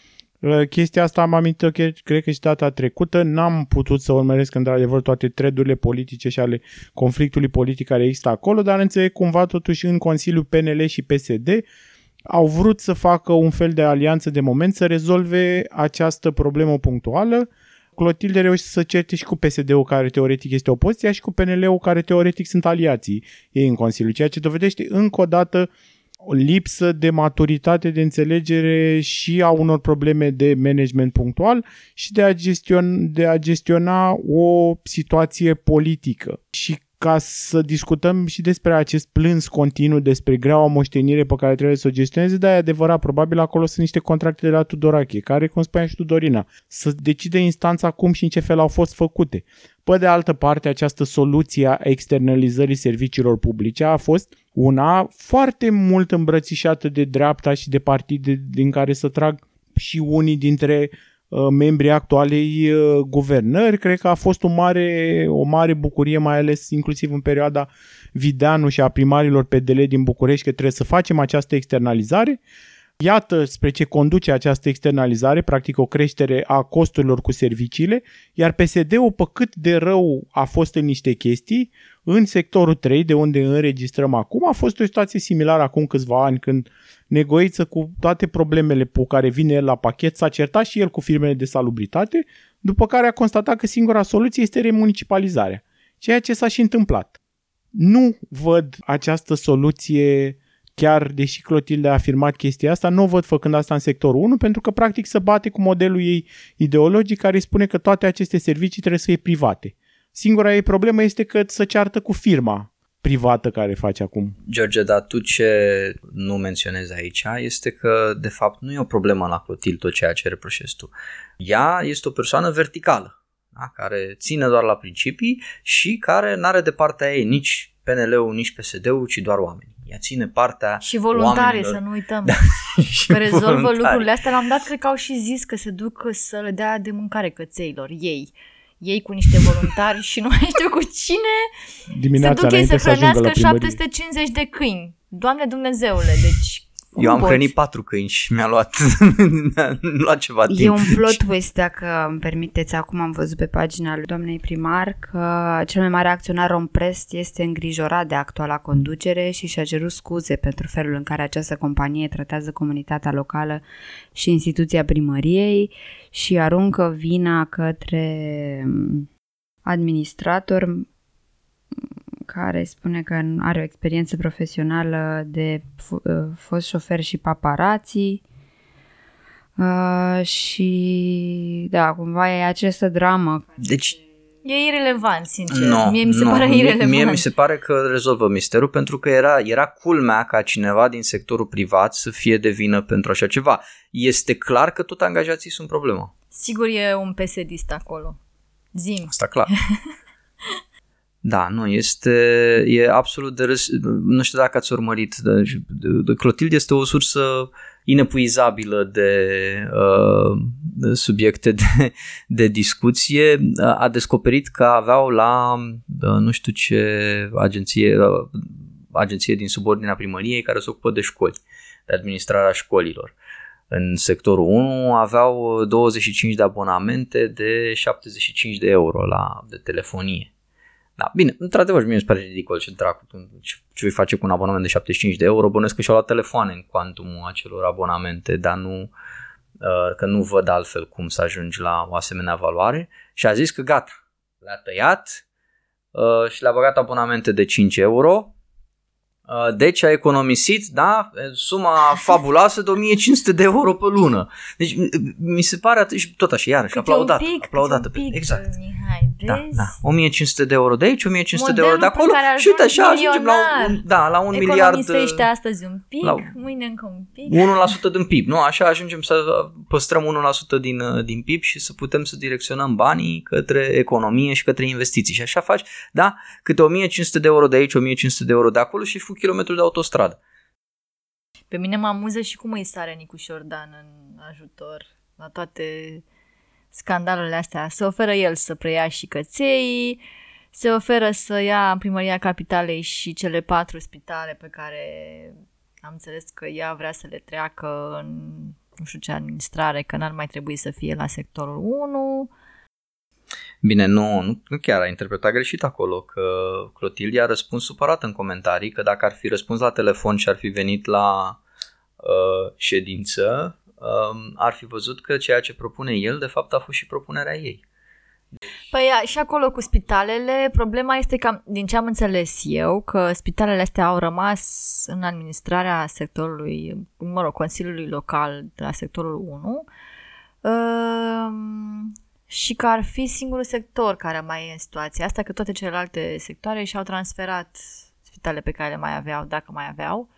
S2: chestia asta am amintit că cred că și data trecută. N-am putut să urmăresc într-adevăr toate tredurile politice și ale conflictului politic care există acolo, dar înțeleg cumva totuși în Consiliul PNL și PSD au vrut să facă un fel de alianță de moment să rezolve această problemă punctuală. Clotilde reușește să certe și cu PSD-ul care teoretic este opoziția și cu PNL-ul care teoretic sunt aliații ei în Consiliu, ceea ce dovedește încă o dată o lipsă de maturitate, de înțelegere și a unor probleme de management punctual și de a, gestiona, de a gestiona o situație politică. Și ca să discutăm și despre acest plâns continuu, despre greaua moștenire pe care trebuie să o gestioneze, dar e adevărat, probabil acolo sunt niște contracte de la Tudorache, care, cum spunea și Tudorina, să decide instanța cum și în ce fel au fost făcute. Pe de altă parte, această soluție a externalizării serviciilor publice a fost una foarte mult îmbrățișată de dreapta și de partide din care să trag și unii dintre uh, membrii actualei uh, guvernări. Cred că a fost o mare, o mare bucurie, mai ales inclusiv în perioada Videanu și a primarilor PDL din București, că trebuie să facem această externalizare. Iată spre ce conduce această externalizare, practic o creștere a costurilor cu serviciile, iar PSD-ul, pe cât de rău a fost în niște chestii, în sectorul 3, de unde înregistrăm acum, a fost o situație similară acum câțiva ani, când Negoiță cu toate problemele pe care vine el la pachet s-a certat și el cu firmele de salubritate, după care a constatat că singura soluție este remunicipalizarea, ceea ce s-a și întâmplat. Nu văd această soluție chiar deși Clotilde a afirmat chestia asta, nu o văd făcând asta în sectorul 1 pentru că practic se bate cu modelul ei ideologic care spune că toate aceste servicii trebuie să fie private. Singura ei problemă este că să ceartă cu firma privată care face acum.
S1: George, dar tu ce nu menționezi aici este că de fapt nu e o problemă la Clotilde tot ceea ce reproșezi tu. Ea este o persoană verticală, da? care ține doar la principii și care nu are de partea ei nici PNL-ul, nici PSD-ul, ci doar oameni ea ține partea
S3: Și voluntari,
S1: oamenilor.
S3: să nu uităm. <laughs>
S1: Da, <laughs>
S3: că rezolvă voluntari. lucrurile astea. La un dat cred că au și zis că se duc să le dea de mâncare cățeilor, ei. Ei cu niște voluntari și nu mai știu cu cine
S2: Dimineața
S3: se duc ei să
S2: să ajungă
S3: hrănească
S2: la
S3: 750 de câini. Doamne Dumnezeule, deci
S1: eu am
S3: poți?
S1: hrănit patru câini și mi-a luat, <laughs> mi-a luat ceva timp.
S4: E un plot <laughs> twist, dacă îmi permiteți. Acum am văzut pe pagina lui doamnei primar că cel mai mare acționar Romprest este îngrijorat de actuala conducere și și-a cerut scuze pentru felul în care această companie tratează comunitatea locală și instituția primăriei și aruncă vina către administrator care spune că are o experiență profesională de f- uh, fost șofer și paparații uh, și da, cumva e această dramă.
S1: Deci
S3: E irelevant, sincer.
S1: No,
S3: mie mi se
S1: no,
S3: pare
S1: mie,
S3: irelevant.
S1: Mie mi se pare că rezolvă misterul pentru că era, era culmea ca cineva din sectorul privat să fie de vină pentru așa ceva. Este clar că tot angajații sunt problemă.
S3: Sigur e un psd acolo. Zim.
S1: Asta clar. <laughs> Da, nu, este, e absolut de râs. Nu știu dacă ați urmărit, de, de, de Clotilde este o sursă inepuizabilă de, uh, de subiecte de, de discuție. A descoperit că aveau la, uh, nu știu ce agenție, uh, agenție din subordinea primăriei care se ocupă de școli, de administrarea școlilor. În sectorul 1 aveau 25 de abonamente de 75 de euro la, de telefonie da, bine, într-adevăr, mie mi se pare ridicol ce dracu, ce, ce vei face cu un abonament de 75 de euro, bănesc că și-au luat telefoane în cuantumul acelor abonamente, dar nu, uh, că nu văd altfel cum să ajungi la o asemenea valoare și a zis că gata, le-a tăiat uh, și le-a băgat abonamente de 5 euro, uh, deci a economisit, da, suma fabuloasă de 1500 de euro pe lună. Deci mi se pare atât și tot așa, iarăși, aplaudat,
S3: pic,
S1: aplaudată.
S3: Pic,
S1: exact.
S3: Mihai, vezi?
S1: Da, da. 1500 de euro de aici, 1500
S3: Modelul
S1: de euro de acolo
S3: care
S1: și uite așa ajungem la
S3: milionar.
S1: un, da, la un miliard.
S3: Economisește astăzi un pic,
S1: la-
S3: mâine încă un pic.
S1: 1% din PIB, nu? Așa ajungem să păstrăm 1% din, uh, din PIB și să putem să direcționăm banii către economie și către investiții. Și așa faci, da, câte 1500 de euro de aici, 1500 de euro de acolo și cu kilometru de autostradă.
S3: Pe mine mă amuză și cum îi sare Nicu Șordan în ajutor la toate scandalele astea. Se oferă el să preia și căței, se oferă să ia în primăria capitalei și cele patru spitale pe care am înțeles că ea vrea să le treacă în nu știu ce administrare, că n-ar mai trebui să fie la sectorul 1.
S1: Bine, nu, nu, nu chiar a interpretat greșit acolo, că Clotilde a răspuns supărat în comentarii, că dacă ar fi răspuns la telefon și ar fi venit la uh, ședință, um, ar fi văzut că ceea ce propune el, de fapt, a fost și propunerea ei.
S3: Păi și acolo cu spitalele, problema este că, din ce am înțeles eu, că spitalele astea au rămas în administrarea sectorului, mă rog, Consiliului Local de la sectorul 1 uh, și că ar fi singurul sector care mai e în situația asta, că toate celelalte sectoare și-au transferat spitalele pe care le mai aveau, dacă mai aveau.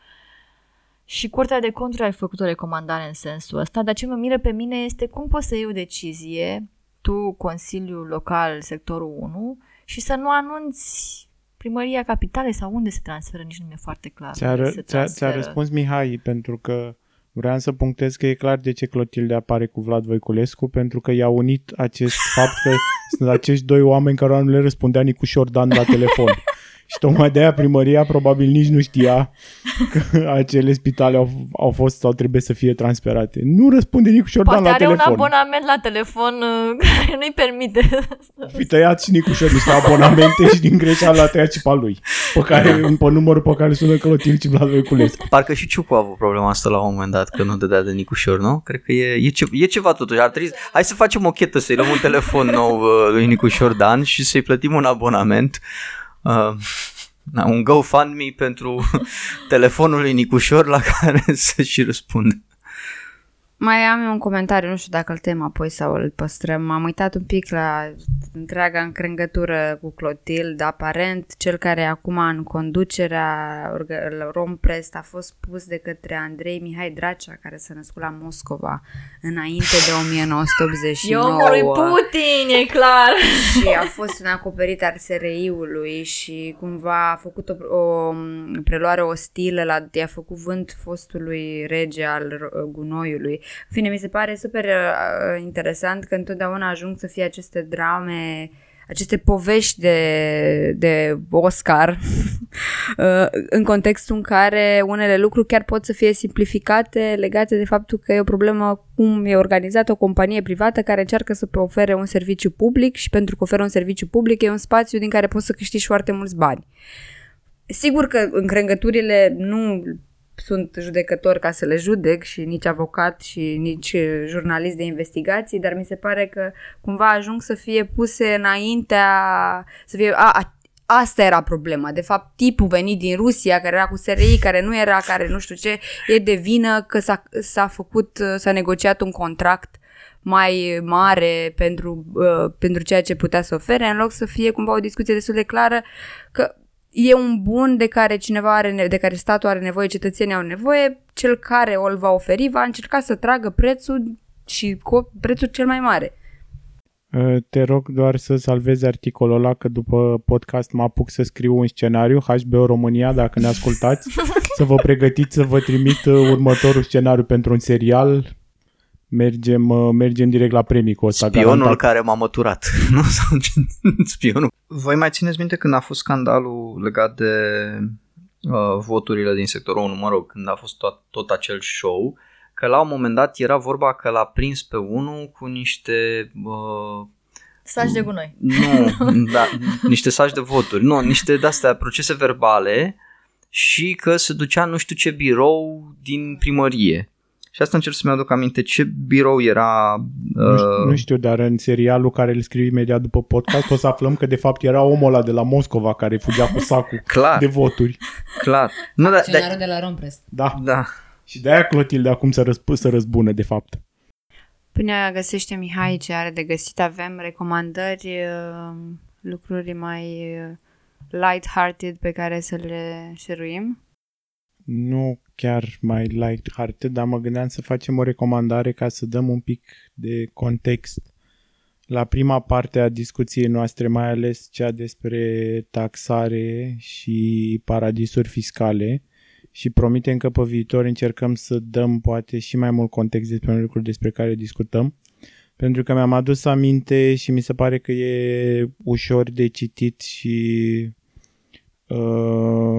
S3: Și Curtea de Conturi a făcut o recomandare în sensul ăsta, dar ce mă miră pe mine este cum poți să iei o decizie tu, Consiliul Local, sectorul 1, și să nu anunți primăria capitalei sau unde se transferă, nici nu mi-e foarte clar.
S2: Ți-a,
S3: unde
S2: ră-
S3: se
S2: ți-a, ți-a
S3: transferă.
S2: răspuns Mihai pentru că vreau să punctez că e clar de ce Clotilde apare cu Vlad Voiculescu, pentru că i-a unit acest fapt că <laughs> sunt acești doi oameni care nu le răspundea Nicușor Dan la telefon. <laughs> Și tocmai de aia primăria probabil nici nu știa că acele spitale au, au fost sau trebuie să fie transferate. Nu răspunde Nicușor Dan
S3: Poate
S2: la
S3: are
S2: telefon.
S3: un abonament la telefon uh, <laughs> care nu-i permite.
S2: Fi tăiat și Nicușor niște abonamente și din greșeală a tăiat și pe lui. Pe, care, pe numărul pe care sună Clotilde și Vlad Voiculescu.
S1: Parcă și Ciucu a avut problema asta la un moment dat, că nu dădea de Nicușor, nu? Cred că e, e, ce, e ceva totuși. Ar trebui, hai să facem o chetă, să-i luăm un telefon nou uh, lui Nicușor Dan și să-i plătim un abonament. Uh, <laughs> na, un GoFundMe pentru <laughs> telefonul lui Nicușor la care <laughs> să și răspundă.
S4: Mai am eu un comentariu, nu știu dacă îl tem apoi sau îl păstrăm. M-am uitat un pic la întreaga încrengătură cu Clotilde. Aparent, cel care e acum în conducerea orga- la Romprest a fost pus de către Andrei Mihai Dracea, care s-a născut la Moscova înainte de <laughs> 1989.
S3: Eu omului Putin, e clar. <laughs>
S4: și a fost un acoperit al SRI-ului și cumva a făcut o, o preluare ostilă, la, i-a făcut vânt fostului rege al uh, gunoiului. În fine, mi se pare super uh, interesant că întotdeauna ajung să fie aceste drame aceste povești de, de Oscar <laughs> uh, în contextul în care unele lucruri chiar pot să fie simplificate legate de faptul că e o problemă cum e organizată o companie privată care încearcă să ofere un serviciu public și pentru că oferă un serviciu public e un spațiu din care poți să câștigi foarte mulți bani. Sigur că încrengăturile nu sunt judecător ca să le judec și nici avocat și nici uh, jurnalist de investigații, dar mi se pare că cumva ajung să fie puse înaintea, să fie, a, a, asta era problema. De fapt, tipul venit din Rusia, care era cu SRI, care nu era, care nu știu ce, e de vină că s-a, s-a făcut, uh, s-a negociat un contract mai mare pentru, uh, pentru ceea ce putea să ofere, în loc să fie cumva o discuție destul de clară că e un bun de care cineva are ne- de care statul are nevoie, cetățenii au nevoie, cel care o va oferi va încerca să tragă prețul și co- prețul cel mai mare.
S2: Uh, Te rog doar să salvezi articolul ăla că după podcast mă apuc să scriu un scenariu HBO România, dacă ne ascultați, <laughs> să vă pregătiți să vă trimit uh, următorul scenariu pentru un serial. Mergem, uh, mergem direct la premii cu ăsta.
S1: Spionul
S2: garantat.
S1: care m-a măturat. <laughs> nu? Sau ce? <laughs> Spionul. Voi mai țineți minte când a fost scandalul legat de uh, voturile din sectorul 1, mă rog, când a fost tot, tot acel show, că la un moment dat era vorba că l-a prins pe unul cu niște... Uh,
S3: Saci de gunoi.
S1: nu, <laughs> da, niște saci de voturi, nu, niște de-astea procese verbale și că se ducea nu știu ce birou din primărie. Și asta încerc să-mi aduc aminte ce birou era...
S2: Nu, știu,
S1: uh,
S2: nu știu, dar în serialul care îl scriu imediat după podcast o să aflăm că de fapt era omul ăla de la Moscova care fugea cu sacul
S1: Clar,
S2: de voturi.
S1: clar. Nu, da,
S5: Acționarul
S1: da,
S5: de la Romprest.
S2: Da.
S1: da.
S2: Și de-aia Clotilde acum să, răsp- să răzbune, de fapt.
S4: Până găsește Mihai ce are de găsit, avem recomandări, uh, lucruri mai uh, light-hearted pe care să le șeruim.
S2: Nu chiar mai light-hearted, dar mă gândeam să facem o recomandare ca să dăm un pic de context la prima parte a discuției noastre, mai ales cea despre taxare și paradisuri fiscale și promitem că pe viitor încercăm să dăm poate și mai mult context despre unele lucruri despre care discutăm. Pentru că mi-am adus aminte și mi se pare că e ușor de citit și uh,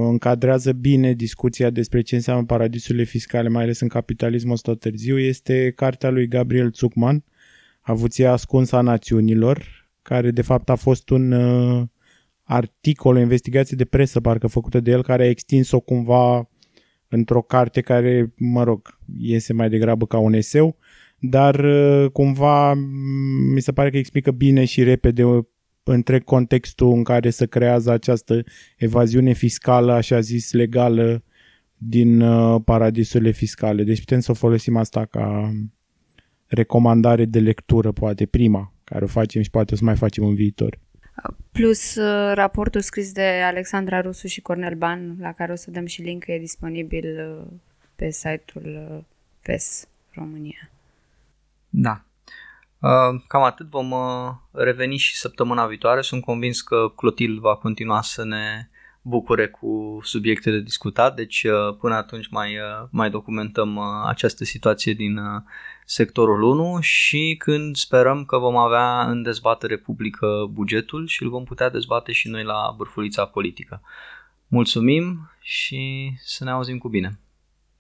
S2: încadrează bine discuția despre ce înseamnă paradisurile fiscale, mai ales în capitalismul ăsta târziu, este cartea lui Gabriel Zuckman, Avuția ascunsă a națiunilor, care de fapt a fost un uh, articol, o investigație de presă parcă făcută de el, care a extins-o cumva într-o carte care, mă rog, iese mai degrabă ca un eseu, dar uh, cumva mi se pare că explică bine și repede uh, întreg contextul în care se creează această evaziune fiscală, așa zis, legală din uh, paradisurile fiscale. Deci putem să o folosim asta ca recomandare de lectură, poate prima, care o facem și poate o să mai facem în viitor.
S4: Plus uh, raportul scris de Alexandra Rusu și Cornel Ban, la care o să dăm și link, e disponibil uh, pe site-ul uh, PES România.
S1: Da. Cam atât. Vom reveni și săptămâna viitoare. Sunt convins că Clotil va continua să ne bucure cu subiecte de discutat, deci până atunci mai, mai documentăm această situație din sectorul 1 și când sperăm că vom avea în dezbatere publică bugetul și îl vom putea dezbate și noi la bârfulița politică. Mulțumim și să ne auzim cu bine!